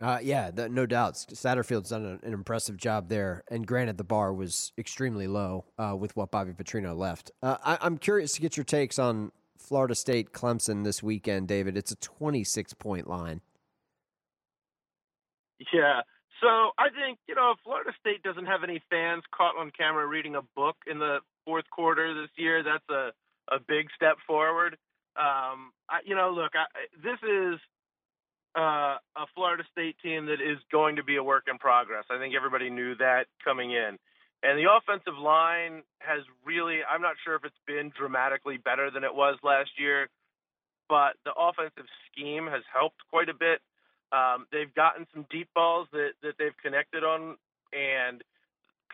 Uh, yeah, the, no doubt. Satterfield's done an, an, impressive job there. And granted, the bar was extremely low uh, with what Bobby Petrino left. Uh, I, am curious to get your takes on Florida State Clemson this weekend, David. It's a 26 point line. Yeah. So I think, you know, Florida State doesn't have any fans caught on camera reading a book in the fourth quarter this year, that's a, a big step forward. Um, I, you know, look, I, this is uh, a Florida State team that is going to be a work in progress. I think everybody knew that coming in. And the offensive line has really, I'm not sure if it's been dramatically better than it was last year, but the offensive scheme has helped quite a bit. Um, they've gotten some deep balls that, that they've connected on, and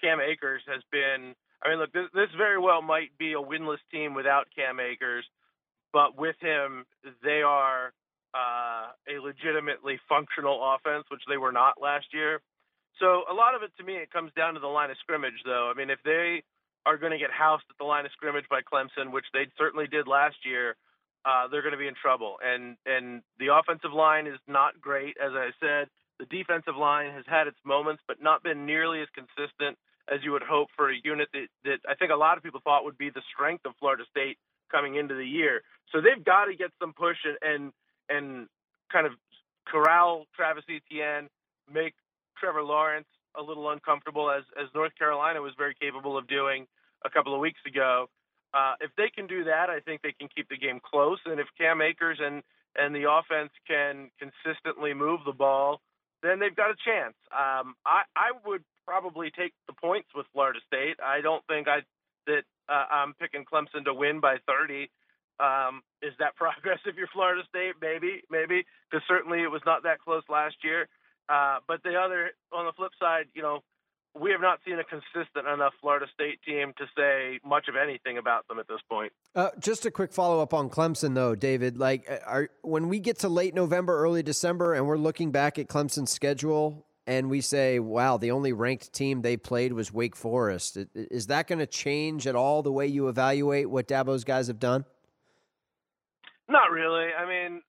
Cam Akers has been. I mean, look, this, this very well might be a winless team without Cam Akers, but with him, they are uh, a legitimately functional offense, which they were not last year. So a lot of it to me, it comes down to the line of scrimmage, though. I mean, if they are going to get housed at the line of scrimmage by Clemson, which they certainly did last year, uh, they're going to be in trouble. And and the offensive line is not great, as I said. The defensive line has had its moments, but not been nearly as consistent as you would hope for a unit that, that I think a lot of people thought would be the strength of Florida State coming into the year. So they've got to get some push and, and and kind of corral Travis Etienne, make Trevor Lawrence a little uncomfortable, as as North Carolina was very capable of doing a couple of weeks ago. Uh, if they can do that, I think they can keep the game close. And if Cam Akers and and the offense can consistently move the ball, then they've got a chance. Um, I I would probably take the points with Florida State. I don't think I that uh, I'm picking Clemson to win by 30. Um, is that progress if you're Florida State? Maybe, maybe, because certainly it was not that close last year. Uh, but the other, on the flip side, you know, we have not seen a consistent enough Florida State team to say much of anything about them at this point. Uh, just a quick follow up on Clemson, though, David. Like, uh, are, when we get to late November, early December, and we're looking back at Clemson's schedule, and we say, "Wow, the only ranked team they played was Wake Forest," is that going to change at all the way you evaluate what Dabo's guys have done? Not really. I mean,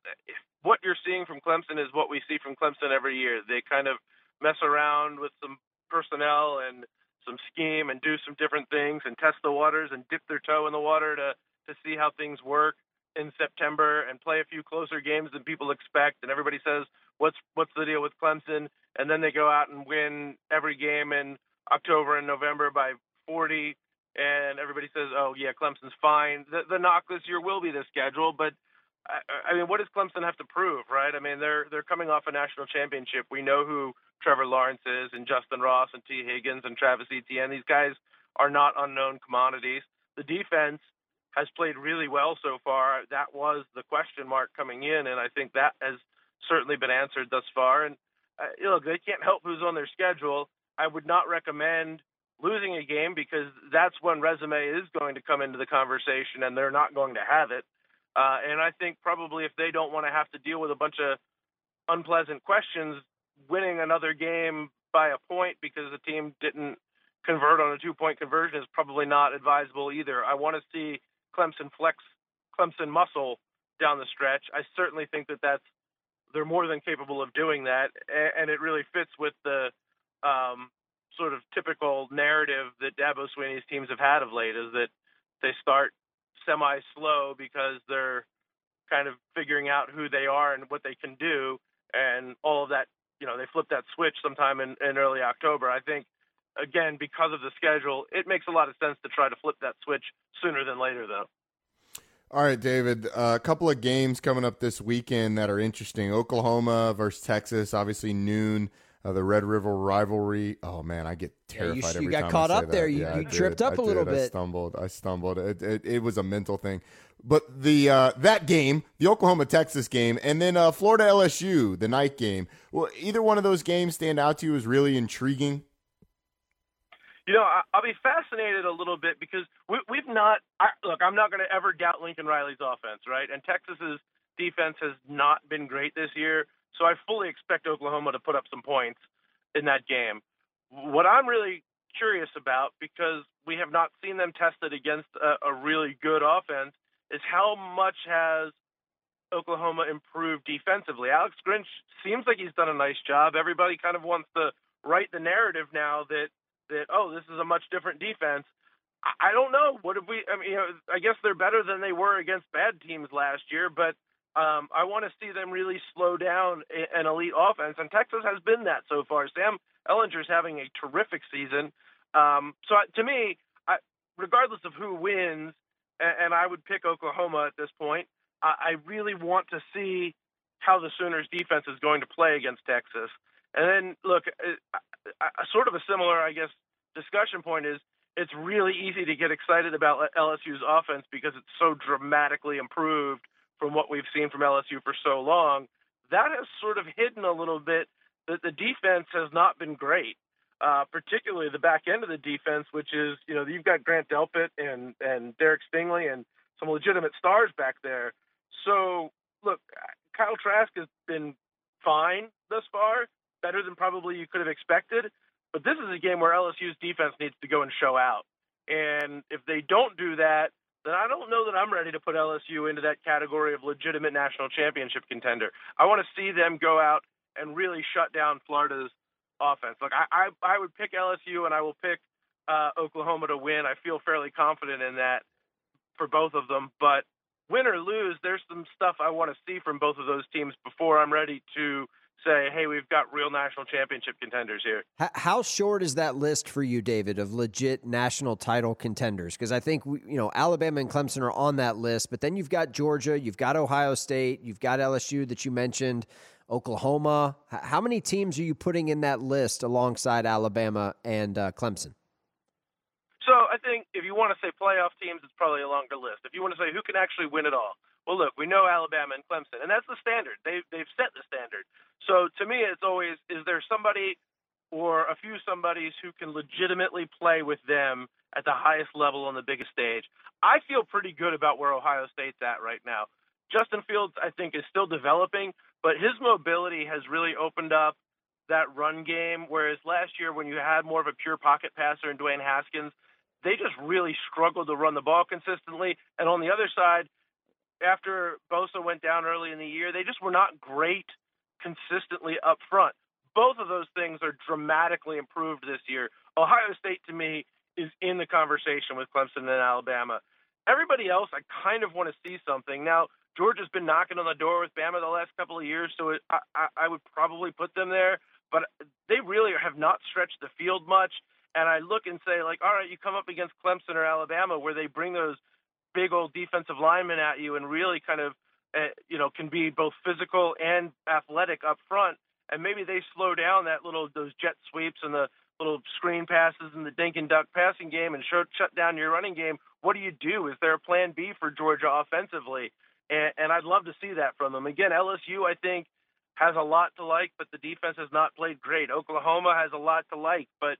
what you're seeing from Clemson is what we see from Clemson every year. They kind of mess around with some personnel and some scheme and do some different things and test the waters and dip their toe in the water to to see how things work in September and play a few closer games than people expect and everybody says what's what's the deal with Clemson and then they go out and win every game in October and November by 40 and everybody says oh yeah Clemson's fine the the knock this year will be the schedule but I, I mean, what does Clemson have to prove, right? I mean, they're they're coming off a national championship. We know who Trevor Lawrence is, and Justin Ross, and Tee Higgins, and Travis Etienne. These guys are not unknown commodities. The defense has played really well so far. That was the question mark coming in, and I think that has certainly been answered thus far. And uh, look, they can't help who's on their schedule. I would not recommend losing a game because that's when resume is going to come into the conversation, and they're not going to have it. Uh, and I think probably if they don't want to have to deal with a bunch of unpleasant questions, winning another game by a point because the team didn't convert on a two point conversion is probably not advisable either. I want to see Clemson flex Clemson muscle down the stretch. I certainly think that that's they're more than capable of doing that, and it really fits with the um, sort of typical narrative that Dabo Swinney's teams have had of late. Is that they start semi slow because they're kind of figuring out who they are and what they can do, and all of that. You know, they flip that switch sometime in, in early October. I think, again, because of the schedule, it makes a lot of sense to try to flip that switch sooner than later, though. All right, David. Uh, a couple of games coming up this weekend that are interesting. Oklahoma versus Texas, obviously noon. Uh, the Red River rivalry. Oh man, I get terrified yeah, you, you got caught I up there. You, yeah, you tripped up a a little I bit. I stumbled. I stumbled. It, it, it was a mental thing. But the uh, that game, the Oklahoma Texas game, and then uh, Florida LSU, the night game. Well, either one of those games stand out to you as really intriguing. You know, I'll be fascinated a little bit because we, we've not. I, look, I'm not going to ever doubt Lincoln Riley's offense, right? And Texas's defense has not been great this year, so I fully expect Oklahoma to put up some points in that game. What I'm really curious about, because we have not seen them tested against a, a really good offense, is how much has Oklahoma improved defensively. Alex Grinch seems like he's done a nice job. Everybody kind of wants to write the narrative now that that oh, this is a much different defense. I, don't know. What if we? I mean, you know, I guess they're better than they were against bad teams last year, but um, I want to see them really slow down an elite offense, and Texas has been that so far. Sam Ehlinger's having a terrific season. Um, so to me, I, regardless of who wins, and, and I would pick Oklahoma at this point. I, I really want to see how the Sooners defense is going to play against Texas. And then look, uh, sort of a similar, I guess, discussion point is it's really easy to get excited about LSU's offense because it's so dramatically improved from what we've seen from LSU for so long. That has sort of hidden a little bit that the defense has not been great, uh, particularly the back end of the defense, which is, you know, you've got Grant Delpit and, and Derek Stingley and some legitimate stars back there. So, look, Kyle Trask has been fine thus far, better than probably you could have expected. But this is a game where LSU's defense needs to go and show out. And if they don't do that, then I don't know that I'm ready to put LSU into that category of legitimate national championship contender. I want to see them go out and really shut down Florida's offense. Like I, I, I would pick LSU and I will pick uh, Oklahoma to win. I feel fairly confident in that for both of them. But win or lose, there's some stuff I want to see from both of those teams before I'm ready to say, hey, we've got real national championship contenders here. How short is that list for you, David, of legit national title contenders? Because I think we, you know Alabama and Clemson are on that list, but then you've got Georgia, you've got Ohio State, you've got LSU that you mentioned, Oklahoma. How many teams are you putting in that list alongside Alabama and uh, Clemson? So I think if you want to say playoff teams, it's probably a longer list. If you want to say who can actually win it all, well, look, we know Alabama and Clemson, and that's the standard. They they've set the standard. So to me, it's always is there somebody or a few somebodies who can legitimately play with them at the highest level on the biggest stage. I feel pretty good about where Ohio State's at right now. Justin Fields, I think, is still developing, but his mobility has really opened up that run game. Whereas last year, when you had more of a pure pocket passer in Dwayne Haskins, they just really struggled to run the ball consistently. And on the other side, after Bosa went down early in the year, they just were not great consistently up front. Both of those things are dramatically improved this year. Ohio State, to me, is in the conversation with Clemson and Alabama. Everybody else, I kind of want to see something. Now, Georgia's been knocking on the door with Bama the last couple of years, so it, I, I, I would probably put them there. But they really have not stretched the field much. And I look and say, like, all right, you come up against Clemson or Alabama, where they bring those big old defensive linemen at you and really kind of, uh, you know, can be both physical and athletic up front. And maybe they slow down that little those jet sweeps and the little screen passes and the dink and duck passing game and shut shut down your running game. What do you do? Is there a plan B for Georgia offensively? And, and I'd love to see that from them. Again, LSU I think has a lot to like, but the defense has not played great. Oklahoma has a lot to like, but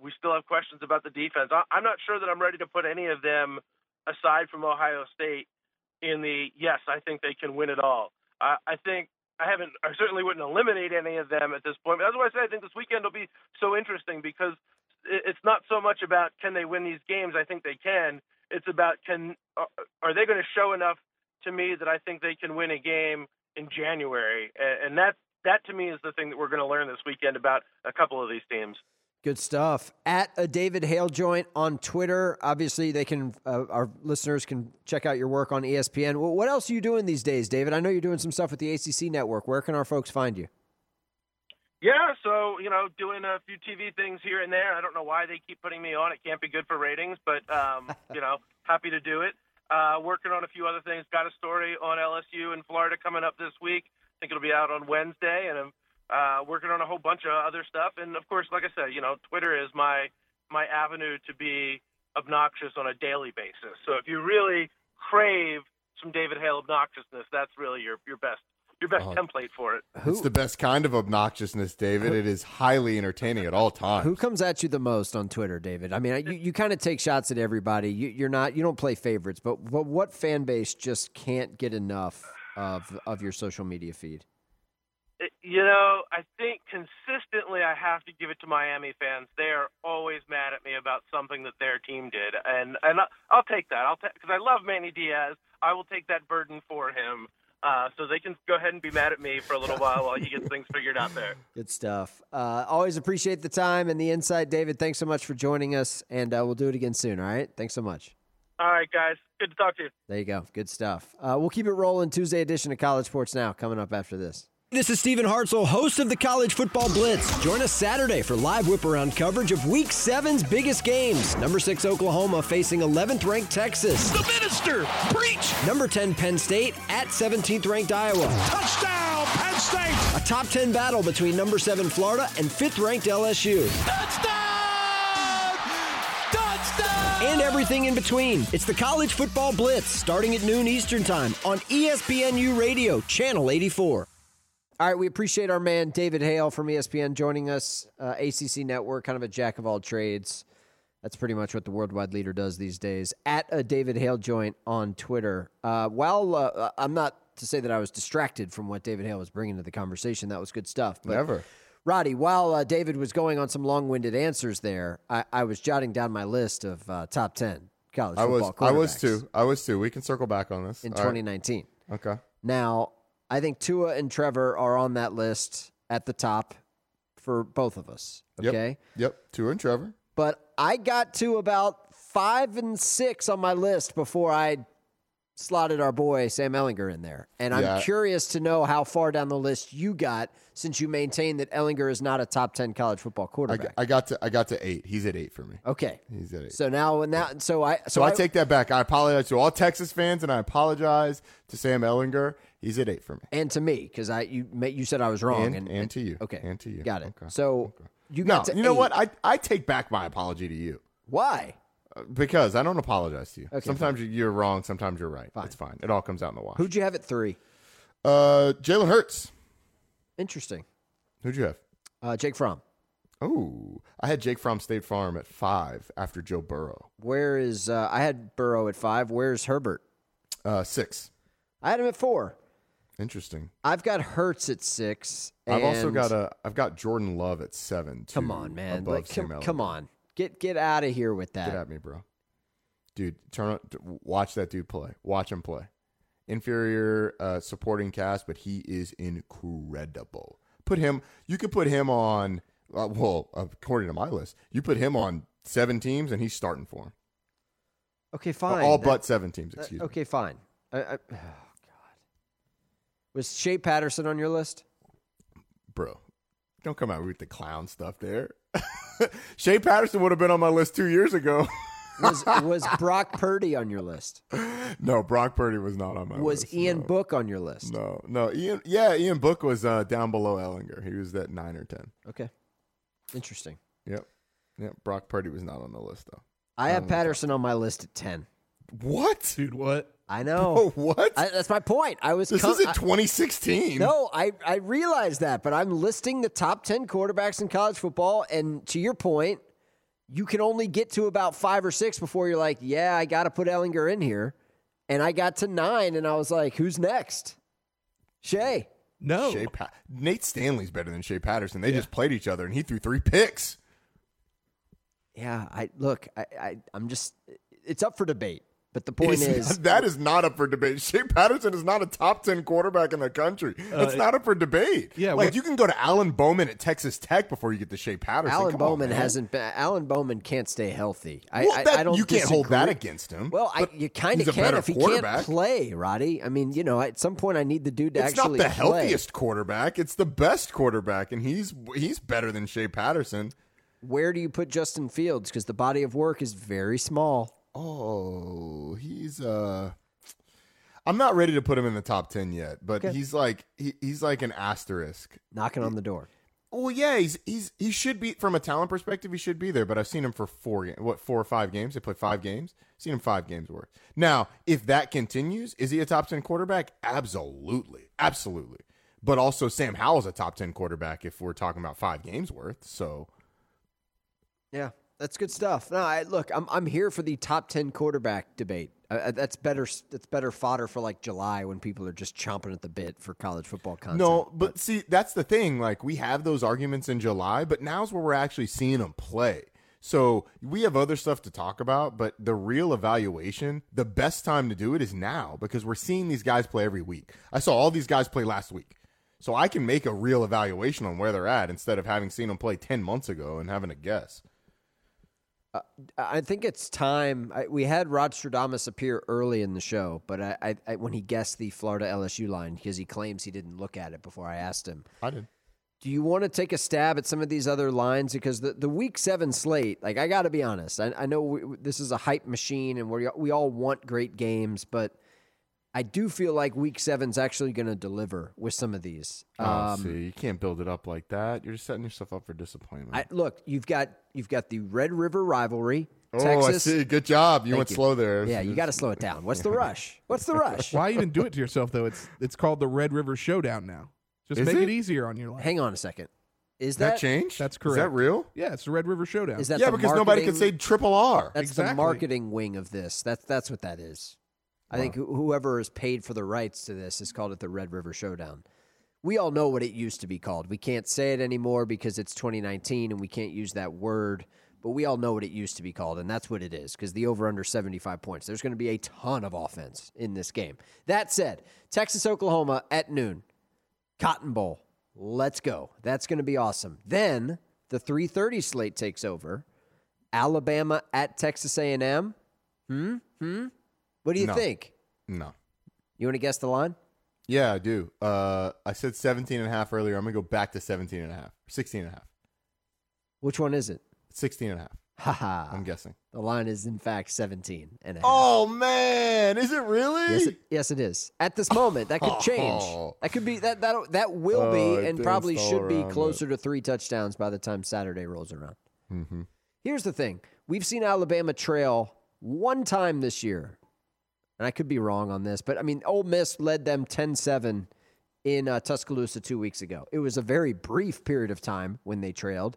we still have questions about the defense. I, I'm not sure that I'm ready to put any of them aside from Ohio State in the yes, I think they can win it all. I, I think I haven't. I certainly wouldn't eliminate any of them at this point. But that's why I say I think this weekend will be so interesting because it's not so much about can they win these games. I think they can. It's about can uh, are they going to show enough to me that I think they can win a game in January, and that that to me is the thing that we're going to learn this weekend about a couple of these teams. Good stuff. At a David Hale joint on Twitter. Obviously, they can. Uh, our listeners can check out your work on ESPN. Well, what else are you doing these days, David? I know you're doing some stuff with the ACC network. Where can our folks find you? Yeah, so you know, doing a few TV things here and there. I don't know why they keep putting me on. It can't be good for ratings, but um, you know, happy to do it. Uh, working on a few other things. Got a story on LSU in Florida coming up this week. I think it'll be out on Wednesday, and I'm uh, working on a whole bunch of other stuff. And of course, like I said, you know, Twitter is my my avenue to be obnoxious on a daily basis. So if you really crave some David Hale obnoxiousness, that's really your your best your best Oh. template for it. It's the best kind of obnoxiousness, David. It is highly entertaining at all times. Who comes at you the most on Twitter, David? I mean, you, you kind of take shots at everybody. You, you're not you don't play favorites, but but what fan base just can't get enough of of your social media feed? It- you know, I think consistently I have to give it to Miami fans. They are always mad at me about something that their team did, and and I'll take that. I'll take because I love Manny Diaz. I will take that burden for him. Uh, so they can go ahead and be mad at me for a little while while he gets things figured out there. Good stuff. Uh, always appreciate the time and the insight, David. Thanks so much for joining us, and uh, we'll do it again soon. All right. Thanks so much. All right, guys. Good to talk to you. There you go. Good stuff. Uh, we'll keep it rolling. Tuesday edition of College Sports Now coming up after this. This is Stephen Hartzell, host of the College Football Blitz. Join us Saturday for live whip around coverage of Week 7's biggest games. Number 6 Oklahoma facing 11th ranked Texas. The minister, preach! Number 10 Penn State at 17th ranked Iowa. Touchdown, Penn State! A top 10 battle between number 7 Florida and 5th ranked LSU. Touchdown! Touchdown! And everything in between. It's the College Football Blitz starting at noon Eastern Time on ESPNU Radio, Channel 84. All right, we appreciate our man David Hale from ESPN joining us. Uh, ACC Network, kind of a jack of all trades. That's pretty much what the worldwide leader does these days. At a David Hale joint on Twitter. Uh, while uh, I'm not to say that I was distracted from what David Hale was bringing to the conversation, that was good stuff. But Never. Roddy, while uh, David was going on some long-winded answers there, I, I was jotting down my list of uh, top ten college I was I was too. I was too. We can circle back on this in All right. 2019. Okay. Now, I think Tua and Trevor are on that list at the top for both of us. Yep. Okay. Yep. Tua and Trevor. But I got to about five and six on my list before I slotted our boy Sam Ehlinger in there. And I'm Yeah. curious to know how far down the list you got since you maintain that Ehlinger is not a top 10 college football I, quarterback. got- I got to I got to eight. He's at eight for me. okay. He's at eight. So now now so I So I take that back. I apologize to all Texas fans, and I apologize to Sam Ehlinger. He's at eight for me. and to me cuz I you you said I was wrong And, and and, to you. Okay. And to you. Got it. Okay. So you no, got to you know eight. what? I I take back my apology to you Why? Because I don't apologize to you. Okay, sometimes you're wrong. Sometimes you're right. It's fine. It all comes out in the wash. Who'd you have at 3? Uh, Jalen Hurts. Interesting. Who'd you have? Uh, Jake Fromm. Oh, I had Jake Fromm State Farm at five after Joe Burrow. Where is uh, I had Burrow at 5. Where's Herbert? Uh, six. I had him at 4. Interesting. I've got Hurts at 6. I've also got a I've got Jordan Love at seven. Too, Come on, man. Like, come, come on. Get get out of here with that. Get at me, bro. Dude, turn on, watch that dude play. Watch him play. Inferior uh, supporting cast, but he is incredible. Put him. You could put him on. Uh, well, according to my list, you put him on seven teams, and he's starting for him. Okay, fine. All That- but seven teams. that- Excuse me. okay, fine. I, I, oh, God. Was Shea Patterson on your list? bro. Don't come out with the clown stuff there. Shea Patterson would have been on my list two years ago. Was was Brock Purdy on your list? no, Brock Purdy was not on my Was list. Was Ian Book on your list? No, no, Ian. Yeah, Ian Book was uh, down below Ehlinger. He was at nine or ten. Okay. Interesting. Yep, yep. Brock Purdy was not on the list though. I have Um, Patterson on my list at 10. What, dude? What? I know. what? I, that's my point. I was This com- isn't I- 2016. No, I, I realize that, but I'm listing the top 10 quarterbacks in college football. And to your point, you can only get to about five or six before you're like, yeah, I got to put Ehlinger in here. And I got to nine, and I was like, who's next? Shea. No. Shea pa- Nate Stanley's better than Shea Patterson. They just played each other, and he threw three picks. Yeah, I look, I, I I'm just it's up for debate. But the point It's is that is not up for debate. Shea Patterson is not a top ten quarterback in the country. That's Uh, not up for debate. yeah, like you can go to Alan Bowman at Texas Tech before you get to Shea Patterson. Alan Come Bowman man. hasn't been Alan Bowman can't stay healthy. I, Well, I, that- I don't you can't hold that against him, Well, I, you kind of can if he can't play, Roddy. I mean, you know, at some point I need the dude to It's not the play. healthiest quarterback. It's the best quarterback, and he's he's better than Shea Patterson. Where do you put Justin Fields? Because the body of work is very small. Oh, he's uh I'm not ready to put him in the top 10 yet, but Okay. he's like he, he's like an asterisk. Knocking on the door. Well, yeah, he's he's he should be from a talent perspective. He should be there, but I've seen him for four what four or five games. They played five games. Seen him five games worth. Now, if that continues, is he a top ten quarterback? Absolutely, absolutely. But also, Sam Howell's a top ten quarterback if we're talking about five games worth. So Yeah, that's good stuff. No, I, look, I'm I'm here for the top ten quarterback debate. Uh, Uh, that's better. That's better fodder for like July when people are just chomping at the bit for college football content. no, but see, that's the thing. Like we have those arguments in July, but now's where we're actually seeing them play. So we have other stuff to talk about, but the real evaluation, the best time to do it is now because we're seeing these guys play every week. I saw all these guys play last week. So I can make a real evaluation on where they're at instead of having seen them play 10 months ago and having a guess. I think it's time. I, we had Rod Stradamus appear early in the show, but I, I, when he guessed the Florida LSU line because he claims he didn't look at it before I asked him. I did. Do you want to take a stab at some of these other lines? Because the, the week seven slate, like I got to be honest, I, I know we, this is a hype machine and we we all want great games, but I do feel like week seven's actually going to deliver with some of these. Oh, Um, see, you can't build it up like that. You're just setting yourself up for disappointment. I, look, you've got you've got the Red River rivalry. Oh, Texas. I see. Good job. You Thank went slow there. Yeah, you got to slow it down. What's the rush? What's the rush? Why even do it to yourself though? It's it's called the Red River Showdown now. Just Is make it? it? easier on your life. Hang on a second. Is that, that, changed? That's Is correct. that real? Yeah, it's the Red River Showdown. Is that yeah, because nobody can say triple R. That's the marketing wing of this. That's that's what that is. I think whoever is paid for the rights to this has called it the Red River Showdown. We all know what it used to be called. We can't say it anymore because it's 2019 and we can't use that word. But we all know what it used to be called, and that's what it is. Because the over under 75 points. There's going to be a ton of offense in this game. That said, Texas Oklahoma at noon, Cotton Bowl. Let's go. That's going to be awesome. Then the 3:30 slate takes over. Alabama at Texas A&M. Hmm? Hmm? What do you No. think? No. You want to guess the line? Yeah, I do. Uh, I said 17 and a half earlier. I'm going to go back to 17 and a half. 16 and a half. Which one is it? 16 and a half. Haha. I'm guessing. The line is in fact 17 and a half. Oh man, is it really? Yes, it, yes, it is. At this moment, that could change. Oh. That could be that that that will Oh, be, it and danced probably all should be around closer to three touchdowns by the time Saturday rolls around. Mm-hmm. Here's the thing: we've seen Alabama trail one time this year, and I could be wrong on this, but I mean, Ole Miss led them 10-7 in uh, Tuscaloosa two weeks ago. It was a very brief period of time when they trailed.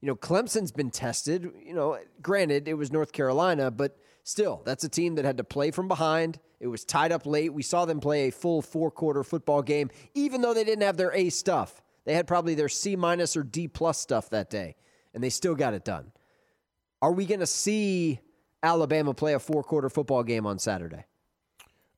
You know, Clemson's been tested. You know, granted, it was North Carolina, but still, that's a team that had to play from behind. It was tied up late. We saw them play a full four quarter football game, even though they didn't have their A stuff. They had probably their C minus or D plus stuff that day, and they still got it done. Are we going to see Alabama play a four quarter football game on Saturday?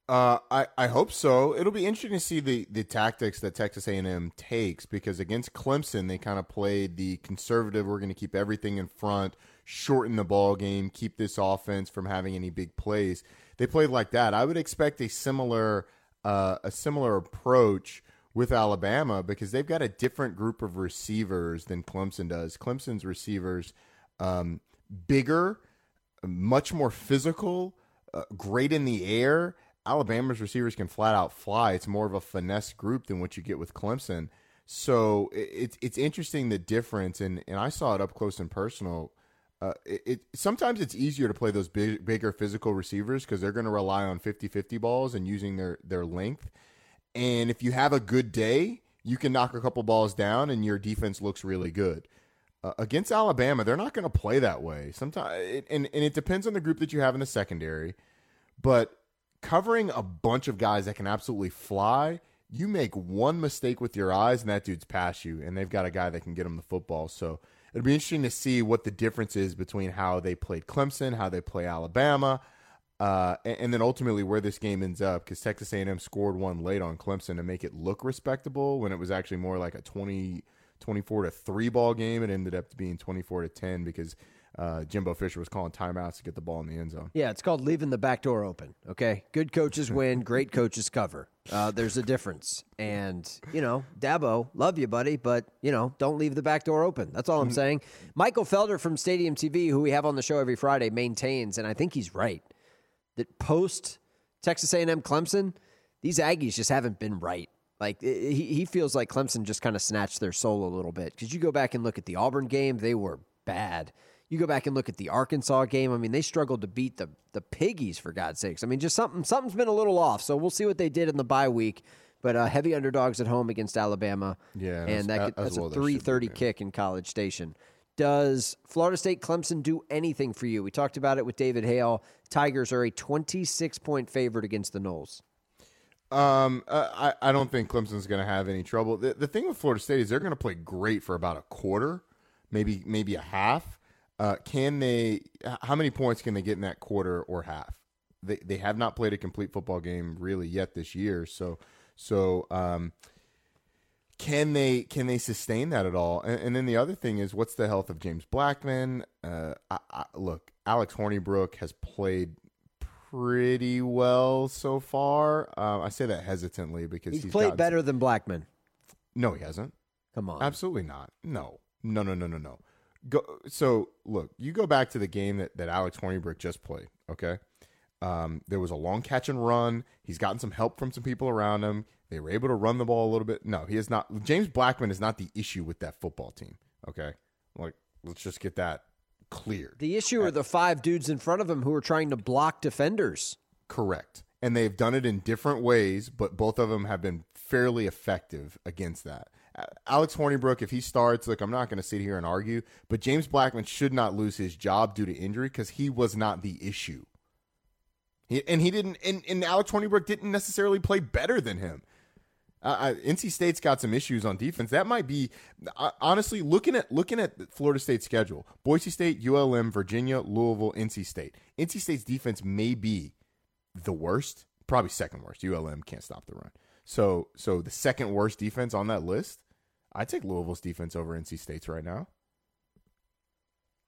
Uh, I, I hope so. It'll be interesting to see the, the tactics that Texas A&M takes because against Clemson they kind of played the conservative. We're going to keep everything in front, shorten the ball game, keep this offense from having any big plays. They played like that. I would expect a similar uh, a similar approach with Alabama because they've got a different group of receivers than Clemson does. Clemson's receivers um, bigger, much more physical, uh, great in the air. Alabama's receivers can flat out fly. It's more of a finesse group than what you get with Clemson. So it, it's it's interesting the difference, and and I saw it up close and personal. Uh, it, it sometimes it's easier to play those big, bigger physical receivers because they're going to rely on 50-50 balls and using their their length. And if you have a good day, you can knock a couple balls down, and your defense looks really good. Uh, against Alabama, they're not going to play that way. Sometimes, and and it depends on the group that you have in the secondary, but covering a bunch of guys that can absolutely fly, you make one mistake with your eyes and that dude's past you, and they've got a guy that can get him the football. So it'll be interesting to see what the difference is between how they played Clemson, how they play Alabama, uh, and, and then ultimately where this game ends up. Because Texas A&M scored one late on Clemson to make it look respectable when it was actually more like a 20, 24 to three ball game. It ended up being twenty four to ten because uh, Jimbo Fisher was calling timeouts to get the ball in the end zone. Yeah, it's called leaving the back door open. Okay, good coaches win, great coaches cover. Uh, there's a difference, and you know, Dabo, love you, buddy, but you know, don't leave the back door open. That's all I'm saying. Michael Felder from Stadium TV, who we have on the show every Friday, maintains, and I think he's right, that post Texas A&M Clemson, these Aggies just haven't been right. Like he, he feels like Clemson just kind of snatched their soul a little bit because you go back and look at the Auburn game, they were bad. You go back and look at the Arkansas game. I mean, they struggled to beat the the Piggies for God's sakes. I mean, just something something's been a little off. So we'll see what they did in the bye week. But uh, heavy underdogs at home against Alabama. Yeah, and that as- could, as that's well a they should be, three thirty kick in College Station. Does Florida State Clemson do anything for you? We talked about it with David Hale. Tigers are a twenty six point favorite against the Noles. Um, uh, I I don't think Clemson's going to have any trouble. The, the thing with Florida State is they're going to play great for about a quarter, maybe maybe a half. Uh, can they? How many points can they get in that quarter or half? They they have not played a complete football game really yet this year. So so um, can they can they sustain that at all? And, and then the other thing is, what's the health of James Blackman? Uh, I, I, look, Alex Hornibrook has played pretty well so far. Uh, I say that hesitantly because He's, he's played gotten- better than Blackman. No, he hasn't. Come on, Absolutely not. No, no, no, no, no, no. Go. So look, you go back to the game that, that Alex Hornibrook just played. Okay, um, there was a long catch and run. He's gotten some help from some people around him. They were able to run the ball a little bit. No, he is not. James Blackman is not the issue with that football team. Okay, like let's just get that clear. The issue are the five dudes in front of him who are trying to block defenders. Correct. And they've done it in different ways, but both of them have been fairly effective against that. Alex Hornibrook, if he starts, look, I'm not going to sit here and argue, but James Blackman should not lose his job due to injury because he was not the issue. He, and he didn't, and, and Alex Hornibrook didn't necessarily play better than him. Uh, I, NC State's got some issues on defense. That might be uh, honestly looking at looking at Florida State's schedule: Boise State, ULM, Virginia, Louisville, NC State. NC State's defense may be the worst, probably second worst. ULM can't stop the run. So, so the second worst defense on that list, I take Louisville's defense over NC State's right now.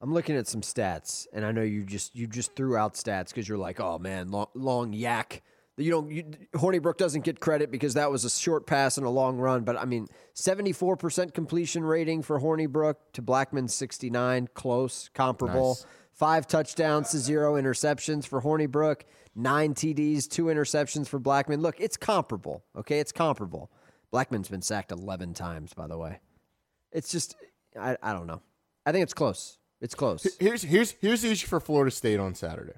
I'm looking at some stats, and I know you just you just threw out stats because you're like, oh man, long, long yak. You know, you, Hornibrook doesn't get credit because that was a short pass and a long run, but I mean, 74% completion rating for Hornibrook to Blackman 69, close, comparable. Nice. Five touchdowns to zero interceptions for Hornibrook, nine TDs, two interceptions for Blackman. Look, it's comparable, okay? It's comparable. Blackman's been sacked 11 times, by the way. It's just, I, I don't know. I think it's close. It's close. Here's here's here's the issue for Florida State on Saturday.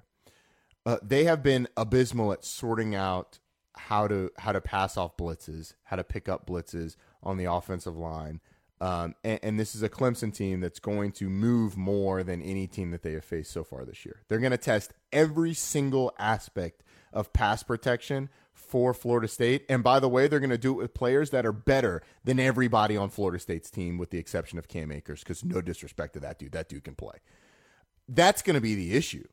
Uh, they have been abysmal at sorting out how to how to pass off blitzes, how to pick up blitzes on the offensive line. Um, and, and this is a Clemson team that's going to move more than any team that they have faced so far this year. They're going to test every single aspect of pass protection for Florida State. And by the way, they're going to do it with players that are better than everybody on Florida State's team, with the exception of Cam Akers, because no disrespect to that dude. That dude can play. That's going to be the issue.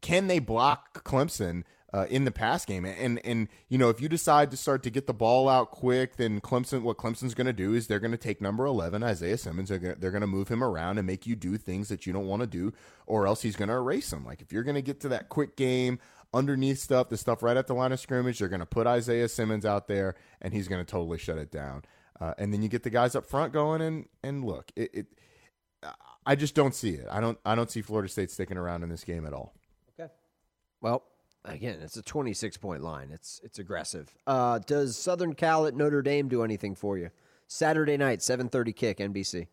Can they block Clemson uh, in the pass game? And and you know, if you decide to start to get the ball out quick, then Clemson, what Clemson's going to do is they're going to take number eleven, Isaiah Simmons. They're going they're going to move him around and make you do things that you don't want to do, or else he's going to erase them. Like if you're going to get to that quick game underneath stuff, the stuff right at the line of scrimmage, they're going to put Isaiah Simmons out there, and he's going to totally shut it down. Uh, and then you get the guys up front going, and and look, it, it I just don't see it. I don't I don't see Florida State sticking around in this game at all. Okay. Well, again, it's a 26 point line. It's it's aggressive. Uh, does Southern Cal at Notre Dame do anything for you? Saturday night, 7:30 kick, NBC.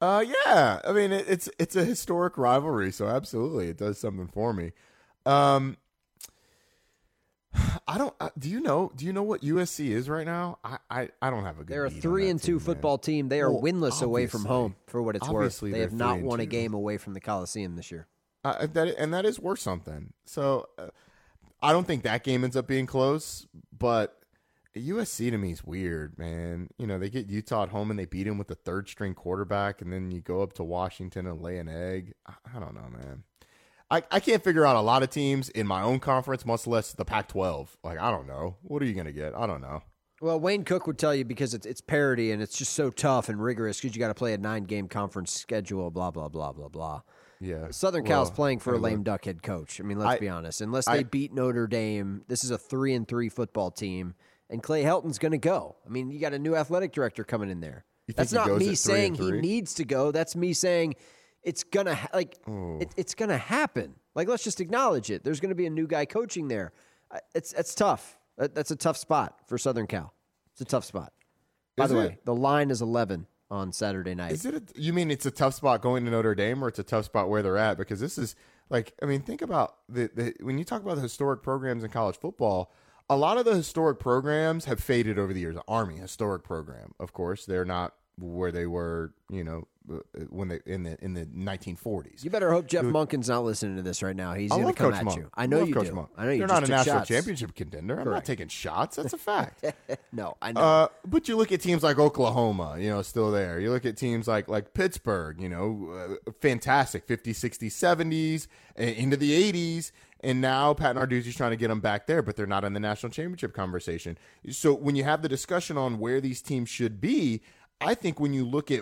Uh, yeah. I mean, it, it's it's a historic rivalry, so absolutely, it does something for me. Um, I don't. Uh, do you know? Do you know what USC is right now? I I, I don't have a good. They're a three and two team, football man. team. They are Well, winless away from home. For what it's worth, they have not won a game away from the Coliseum this year. Uh, that and that is worth something. So uh, I don't think that game ends up being close, but USC to me is weird, man. You know, they get Utah at home and they beat him with the third string quarterback, and then you go up to Washington and lay an egg. I, I don't know, man. I, I can't figure out a lot of teams in my own conference, much less the Pac 12. Like, I don't know. What are you going to get? I don't know. Well, Wayne Cook would tell you because it's it's parity and it's just so tough and rigorous because you got to play a nine game conference schedule. Blah blah blah blah blah. Yeah. Southern Cal's Well, playing for a lame duck head coach. I mean, let's I- be honest. Unless I- they beat Notre Dame, this is a three and three football team, and Clay Helton's going to go. I mean, you got a new athletic director coming in there. That's not me three saying he needs to go. That's me saying it's gonna ha- like Oh. it, it's gonna happen. Like let's just acknowledge it. There's going to be a new guy coaching there. It's it's tough. That's a tough spot for Southern Cal. It's a tough spot. By Is the it? way, the line is 11 on Saturday night. Is it? A, you mean it's a tough spot going to Notre Dame, or it's a tough spot where they're at? Because this is like, I mean, think about the, the when you talk about the historic programs in college football. A lot of the historic programs have faded over the years. Army historic program, of course, they're not where they were. You know, uh, when they in the in the 1940s. You better hope Jeff Monken's not listening to this right now. He's I going to come Coach at Monk. you. I know love you Coach do. Monk. I know you They're not a national shots. championship contender. I'm not taking shots. That's a fact. no, I know. Uh, but you look at teams like Oklahoma, you know, still there. You look at teams like like Pittsburgh, you know, uh, fantastic 50s, 60s, 70s, into the 80s. And now Pat Narduzzi's trying to get them back there, but they're not in the national championship conversation. So when you have the discussion on where these teams should be, I think when you look at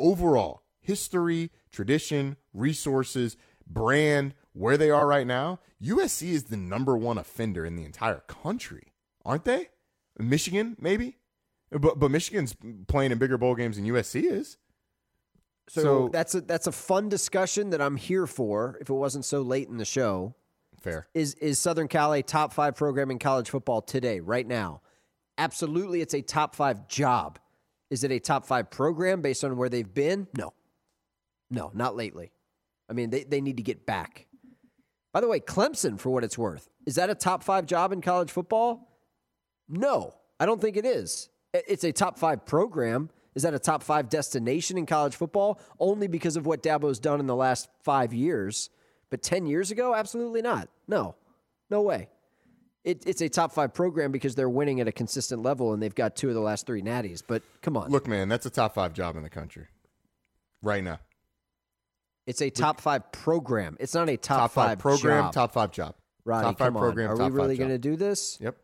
overall history, tradition, resources, brand, where they are right now, USC is the number one offender in the entire country, aren't they? Michigan, maybe, but but Michigan's playing in bigger bowl games than USC is. So, So- that's a that's a fun discussion that I'm here for. If it wasn't so late in the show, Fair. is is Southern Cal a top five program in college football today, right now? Absolutely, it's a top five job. Is it a top five program based on where they've been? No, no, not lately. I mean, they they need to get back. By the way, Clemson, for what it's worth, is that a top five job in college football? No, I don't think it is. It's a top five program. Is that a top five destination in college football? Only because of what Dabo's done in the last five years. But 10 years ago, absolutely not. No, no way. It, it's a top five program because they're winning at a consistent level and they've got two of the last three natties. But come on. Look, man, that's a top five job in the country right now. It's a top five program. It's not a top, Top five program, job. top five job. Rodney, top five come on. program, Are we really going to do this? Yep.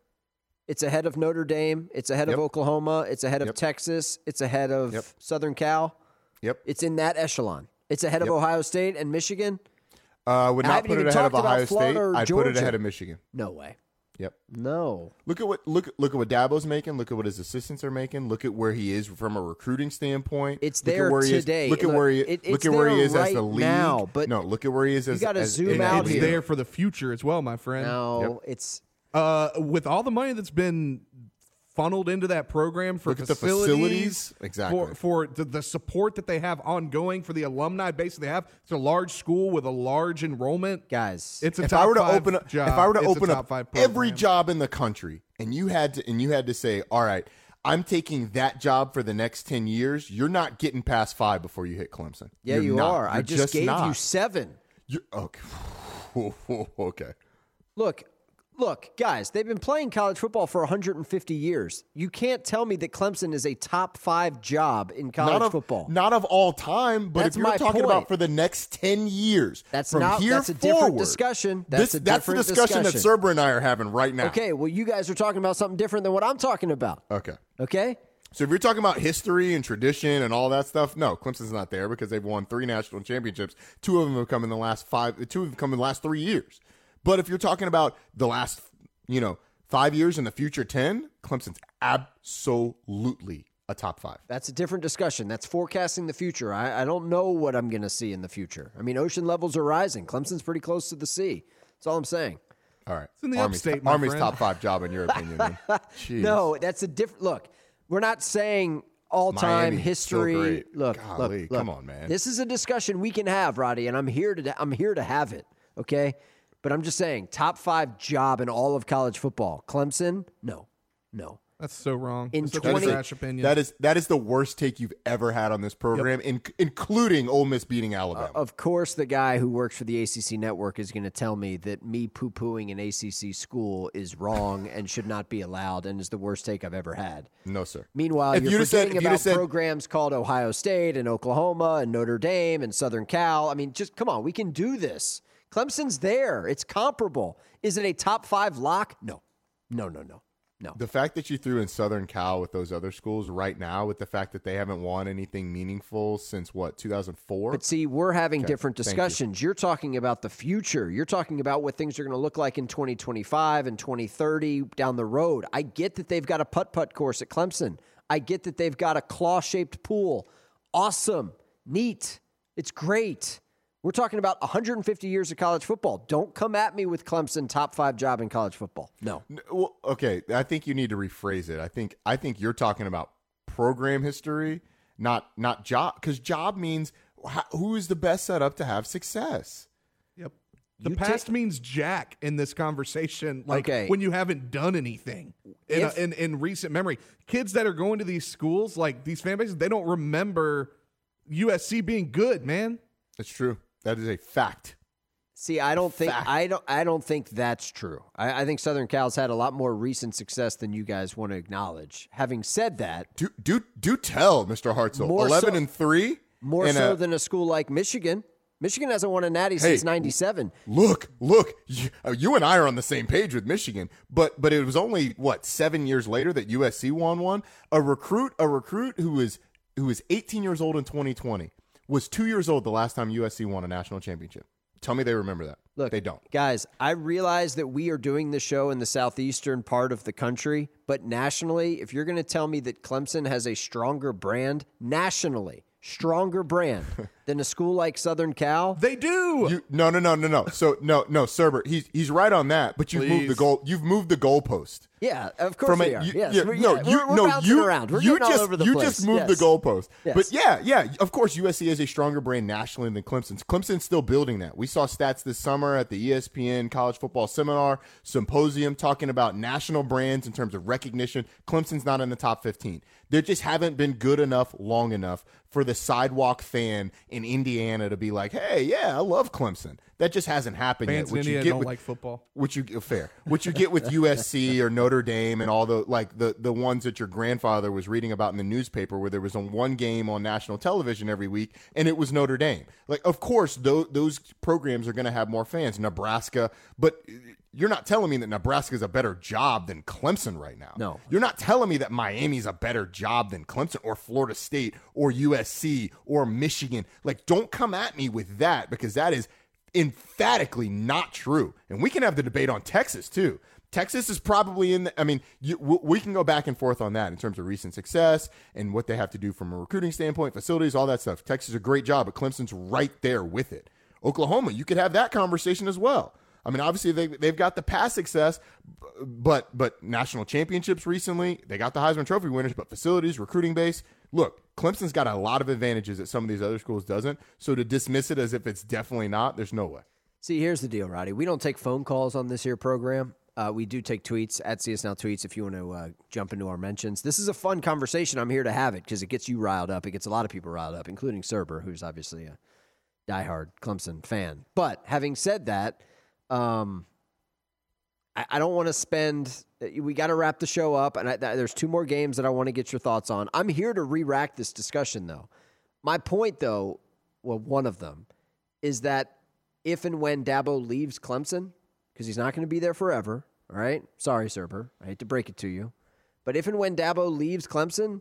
It's ahead of Notre Dame. It's ahead Yep. of Oklahoma. It's ahead of Yep. Texas. It's ahead of Yep. Southern Cal. Yep. It's in that echelon. It's ahead of. Ohio State and Michigan. Uh, would I not put it ahead of Ohio State. I'd put it ahead of Michigan. No way. Yep. No. Look at what look look at what Dabo's making. Look at what his assistants are making. Look at where he is from a recruiting standpoint. It's look there at where He today. is, look at Look, where he it- look at where he there is as the league. now, but no, look at where he is as you gotta zoom in the out it's league. there for the future as well, my friend. No, it's uh, with all the money that's been funneled into that program for Look the facilities, facilities. Exactly. for for the, the support that they have ongoing for the alumni base that they have. It's a large school with a large enrollment, guys. It's a if top I were to five open up, job. if I were to open up every job in the country, and you had to, and you had to say, all right, I'm taking that job for the next ten years. You're not getting past five before you hit Clemson. yeah, You're you not. are. I You're just, gave not. you seven. You're, okay. okay. Look, look, guys, they've been playing college football for 150 years. You can't tell me that Clemson is a top five job in college not of, football. Not of all time, but That's if you're talking point. about for the next ten years, That's from not- here that's a different discussion. That's this, a that's the discussion, discussion. that Serber and I are having right now. Okay, well, you guys are talking about something different than what I'm talking about. Okay. Okay? So if you're talking about history and tradition and all that stuff, no, Clemson's not there because they've won three national championships. Two of them have come in the last five. Two of them come in the last three years. But if you're talking about the last, you know, five years and the future ten, Clemson's absolutely a top five. That's a different discussion. That's forecasting the future. I, I don't know what I'm going to see in the future. I mean, ocean levels are rising. Clemson's pretty close to the sea. That's all I'm saying. All right, It's in the Army's, upstate, my Army's friend. top five job in your opinion. No, that's a different look. We're not saying all time history. Look, Golly, look, look. come on, man. This is a discussion we can have, Roddy, and I'm here to I'm here to have it. Okay, but I'm just saying, top five job in all of college football. Clemson, no, no. That's so wrong. In That's 20 a trash opinion. That is that is the worst take you've ever had on this program, in, including Ole Miss beating Alabama. Uh, of course, the guy who works for the ACC network is going to tell me that me poo pooing an ACC school is wrong and should not be allowed and is the worst take I've ever had. no, sir. Meanwhile, If you're you'd have said- forgetting if about have said- programs called Ohio State and Oklahoma and Notre Dame and Southern Cal. I mean, just come on, we can do this. Clemson's there. It's comparable. Is it a top five lock? No, no, no, no, no. The fact that you threw in Southern Cal with those other schools right now, with the fact that they haven't won anything meaningful since what 2004. But see, we're having Okay, different thank you. discussions. You're talking about the future. You're talking about what things are going to look like in 2025 and 2030 down the road. I get that they've got a putt putt course at Clemson. I get that they've got a claw shaped pool. Awesome. Neat. It's great. We're talking about 150 years of college football. Don't come at me with Clemson top five job in college football. No. Well, okay, I think you need to rephrase it. I think I think you're talking about program history, not not job, because job means how, who is the best set up to have success. Yep. The You past take- means jack in this conversation. Like Okay. when you haven't done anything in, If- in in recent memory. Kids that are going to these schools, like these fan bases, they don't remember USC being good, man. It's true. That is a fact. See, I don't think Fact. I don't I don't think that's true. I, I think Southern Cal's had a lot more recent success than you guys want to acknowledge. Having said that, Do do do tell, Mr. Hartzell. Eleven so- and three. more and so a- than a school like Michigan. Michigan hasn't won a natty Hey, since '97. Look, look, you, uh, you and I are on the same page with Michigan, but but it was only what seven years later that USC won one. A recruit, a recruit who was who was 18 years old in 2020 was two years old the last time USC won a national championship. Tell me they remember that. Look, they don't. Guys, I realize that we are doing the show in the southeastern part of the country, but nationally, if you're going to tell me that Clemson has a stronger brand nationally, stronger brand than a school like Southern Cal, They do. You, no, no, no, no, no. So no, no, Serber, he's he's right on that. But you've moved the goal. You've moved the goalpost. Yeah, of course From we a- are. you- yes, yeah, we're, no, yeah, you, we're, we're no, you, around. We're you just, all over the you place. just moved Yes. the goalpost. Yes. But yeah, yeah, of course, USC is a stronger brand nationally than Clemson's. Clemson's still building that. We saw stats this summer at the ESPN College Football Seminar Symposium talking about national brands in terms of recognition. Clemson's not in the top 15. They just haven't been good enough long enough for the sidewalk fan in Indiana to be like, hey, yeah, I love Clemson. That just hasn't happened Fans yet. in Which you Indiana get don't with- like football. which you uh, fair, which you get with USC or Notre Dame and all the like the the ones that your grandfather was reading about in the newspaper, where there was a one game on national television every week, and it was Notre Dame. Like, of course, those those programs are going to have more fans. Nebraska, but uh, you're not telling me that Nebraska is a better job than Clemson right now. No. you're not telling me that Miami's a better job than Clemson or Florida State or USC or Michigan. Like, don't come at me with that because that is emphatically not true. And we can have the debate on Texas too. Texas is probably in. The, I mean, you, we can go back and forth on that in terms of recent success and what they have to do from a recruiting standpoint, facilities, all that stuff. Texas is a great job, but Clemson's right there with it. Oklahoma, you could have that conversation as well. I mean, obviously they they've got the past success, but but national championships recently. They got the Heisman Trophy winners, but facilities, recruiting base. Look, Clemson's got a lot of advantages that some of these other schools doesn't. So to dismiss it as if it's definitely not, there's no way. See, here's the deal, Roddy. We don't take phone calls on this here program. Uh, we do take tweets at CS Now Tweets if you want to uh, jump into our mentions. This is a fun conversation. I'm here to have it because it gets you riled up. It gets a lot of people riled up, including Serber, who's obviously a diehard Clemson fan. But having said that, um, I, I don't want to spend. We got to wrap the show up, and I, there's two more games that I want to get your thoughts on. I'm here to re-rack this discussion, though. My point, though, well, one of them is that if and when Dabo leaves Clemson because he's not going to be there forever. All right. Sorry, Serber. I hate to break it to you. But if and when Dabo leaves Clemson,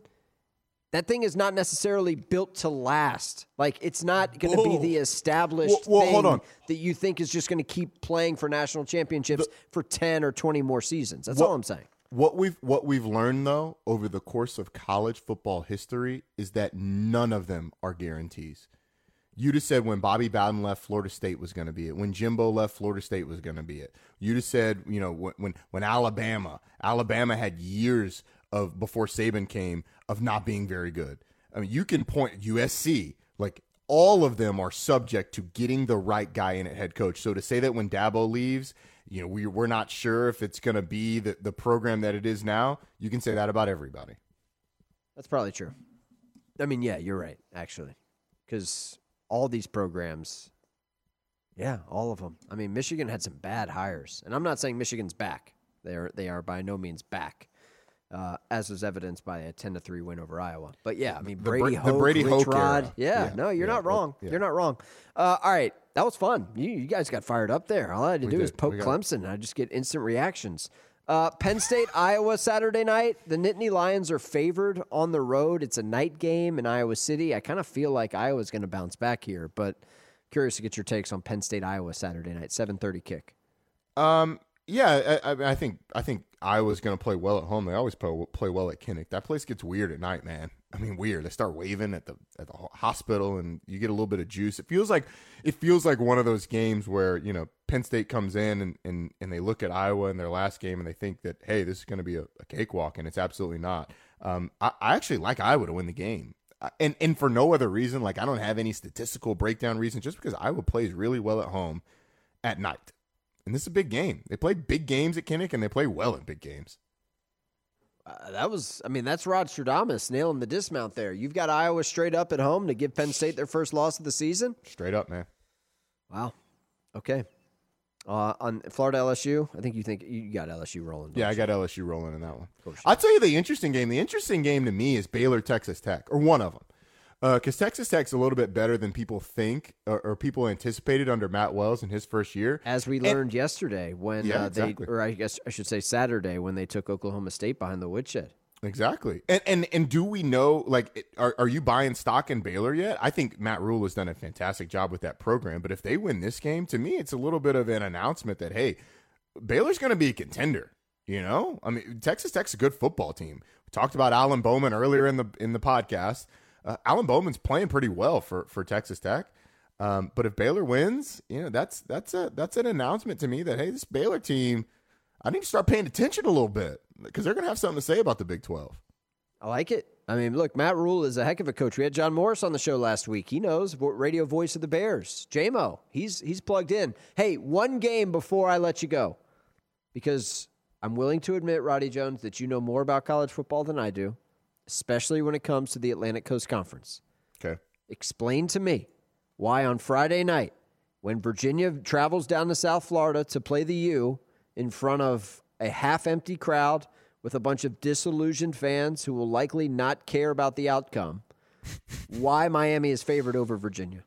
that thing is not necessarily built to last. Like it's not going to be the established thing that you think is just going to keep playing for national championships the, for 10 or 20 more seasons. That's what, all I'm saying. What we've what we've learned though over the course of college football history is that none of them are guarantees. You'd have said when Bobby Bowden left, Florida State was going to be it. When Jimbo left, Florida State was going to be it. You'd have said, you know, when, when when Alabama, Alabama had years of before Saban came of not being very good. I mean, you can point USC, like all of them are subject to getting the right guy in at head coach. So to say that when Dabo leaves, you know, we we're not sure if it's going to be the the program that it is now, you can say that about everybody. That's probably true. I mean, yeah, you're right, actually, because all these programs. Yeah, all of them. I mean, Michigan had some bad hires, and I'm not saying Michigan's back. They are they are by no means back, uh, as is evidenced by a 10 to three win over Iowa. But yeah, I mean Brady the, Hoke, the Brady Hoke Rod. Yeah, Yeah, no, you're yeah, not wrong. yeah. You're not wrong. Uh, all right, that was fun. You, you guys got fired up there. All I had to We do did. poke We got- Clemson, and I just get instant reactions. Uh, Penn State, Iowa, Saturday night. The Nittany Lions are favored on the road. It's a night game in Iowa City. I kind of feel like Iowa's going to bounce back here, but curious to get your takes on Penn State, Iowa, Saturday night, 7:30 kick. Um, yeah, I, I, I think I think Iowa's going to play well at home. They always play, play well at Kinnick. That place gets weird at night, man. I mean, weird. They start waving at the at the hospital, and you get a little bit of juice. It feels like it feels like one of those games where you know Penn State comes in and and, and they look at Iowa in their last game, and they think that hey, this is going to be a, a cakewalk, and it's absolutely not. Um, I, I actually like Iowa to win the game. And and for no other reason, like I don't have any statistical breakdown reason, just because Iowa plays really well at home at night. And this is a big game. They play big games at Kinnick and they play well in big games. Uh, that was, I mean, that's Rod Stradamus nailing the dismount there. You've got Iowa straight up at home to give Penn State their first loss of the season. Straight up, man. Wow. Okay. Uh, on Florida LSU, I think you think you got LSU rolling. Yeah, I got LSU rolling in that one. I'll tell you the interesting game. The interesting game to me is Baylor Texas Tech, or one of them. Because Texas Tech's a little bit better than people think or, or people anticipated under Matt Wells in his first year. As we And- learned yesterday when Yeah, uh, they, exactly. or I guess I should say Saturday when they took Oklahoma State behind the woodshed. Exactly. And and and do we know like are are you buying stock in Baylor yet? I think Matt Rhule has done a fantastic job with that program, but if they win this game, to me it's a little bit of an announcement that hey, Baylor's going to be a contender, you know? I mean, Texas Tech's a good football team. We talked about Alan Bowman earlier in the in the podcast. Uh, Alan Bowman's playing pretty well for for Texas Tech. Um, but if Baylor wins, you know, that's that's a that's an announcement to me that hey, this Baylor team I need to start paying attention a little bit because they're going to have something to say about the Big 12. I like it. I mean, look, Matt Rhule is a heck of a coach. We had John Morris on the show last week. He knows radio voice of the Bears. JMO, he's he's plugged in. Hey, one game before I let you go, because I'm willing to admit, Roddy Jones, that you know more about college football than I do, especially when it comes to the Atlantic Coast Conference. Okay. Explain to me why on Friday night, when Virginia travels down to South Florida to play the U in front of a half empty crowd with a bunch of disillusioned fans who will likely not care about the outcome, why Miami is favored over Virginia.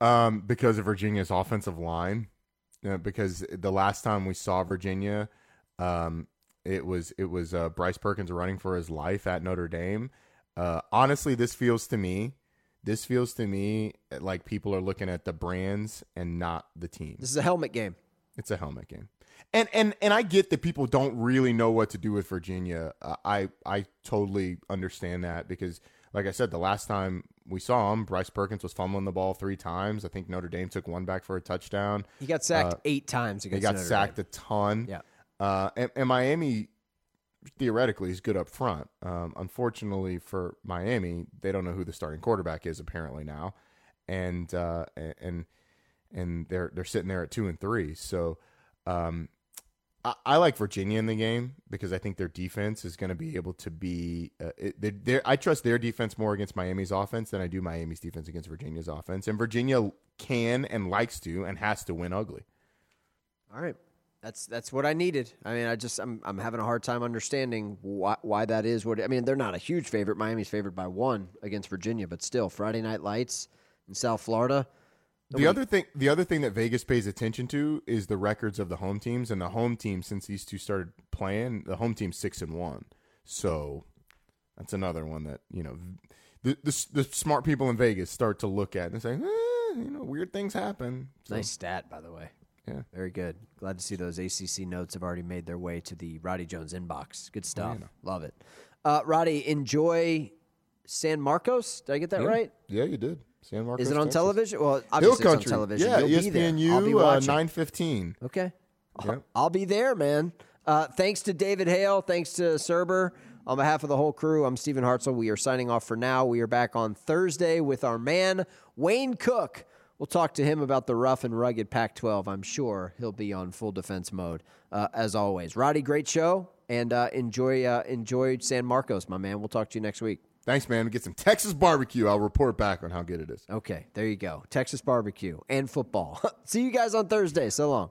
Um, because of Virginia's offensive line. Uh, because the last time we saw Virginia, um, it was it was uh, Bryce Perkins running for his life at Notre Dame. Uh, honestly, this feels to me, this feels to me like people are looking at the brands and not the team. This is a helmet game. It's a helmet game. And and and I get that people don't really know what to do with Virginia. Uh, I I totally understand that because, like I said, the last time we saw him, Bryce Perkins was fumbling the ball three times. I think Notre Dame took one back for a touchdown. He got sacked Uh, eight times He got Notre sacked Dame. a ton. Yeah. Uh, and, and Miami theoretically is good up front. Um, unfortunately for Miami, they don't know who the starting quarterback is apparently now, and uh, and and they're they're sitting there at two and three. So um, I, I like Virginia in the game because I think their defense is going to be able to be. Uh, it, they're- I trust their defense more against Miami's offense than I do Miami's defense against Virginia's offense, and Virginia can and likes to and has to win ugly. All right. That's that's what I needed. I mean, I just I'm I'm having a hard time understanding why why that is. What I mean, they're not a huge favorite. Miami's favored by one against Virginia, but still, Friday Night Lights in South Florida. The other thing, the other thing that Vegas pays attention to is the records of the home teams, and the home team since these two started playing, the home team's six and one. So that's another one that you know the the, the smart people in Vegas start to look at and say, eh, you know, weird things happen. So, Nice stat, by the way. Yeah. Very good. Glad to see those ACC notes have already made their way to the Roddy Jones inbox. Good stuff. yeah. Love it. Uh, Roddy, enjoy San Marcos. Did I get that Yeah. right? Yeah, you did. San Marcos. Is it on Texas. television? Well, Hill obviously it's on Country. television. Yeah, You'll be there. ESPNU, I'll be uh, nine fifteen. Okay. Yep. I'll be there, man. Uh, thanks to David Hale. Thanks to Serber. On behalf of the whole crew, I'm Stephen Hartzell. We are signing off for now. We are back on Thursday with our man, Wayne Cook. We'll talk to him about the rough and rugged Pac 12. I'm sure he'll be on full defense mode, uh, as always. Roddy, great show. And uh, enjoy, uh, enjoy San Marcos, my man. We'll talk to you next week. Thanks, man. Get some Texas barbecue. I'll report back on how good it is. Okay, there you go. Texas barbecue and football. See you guys on Thursday. So long.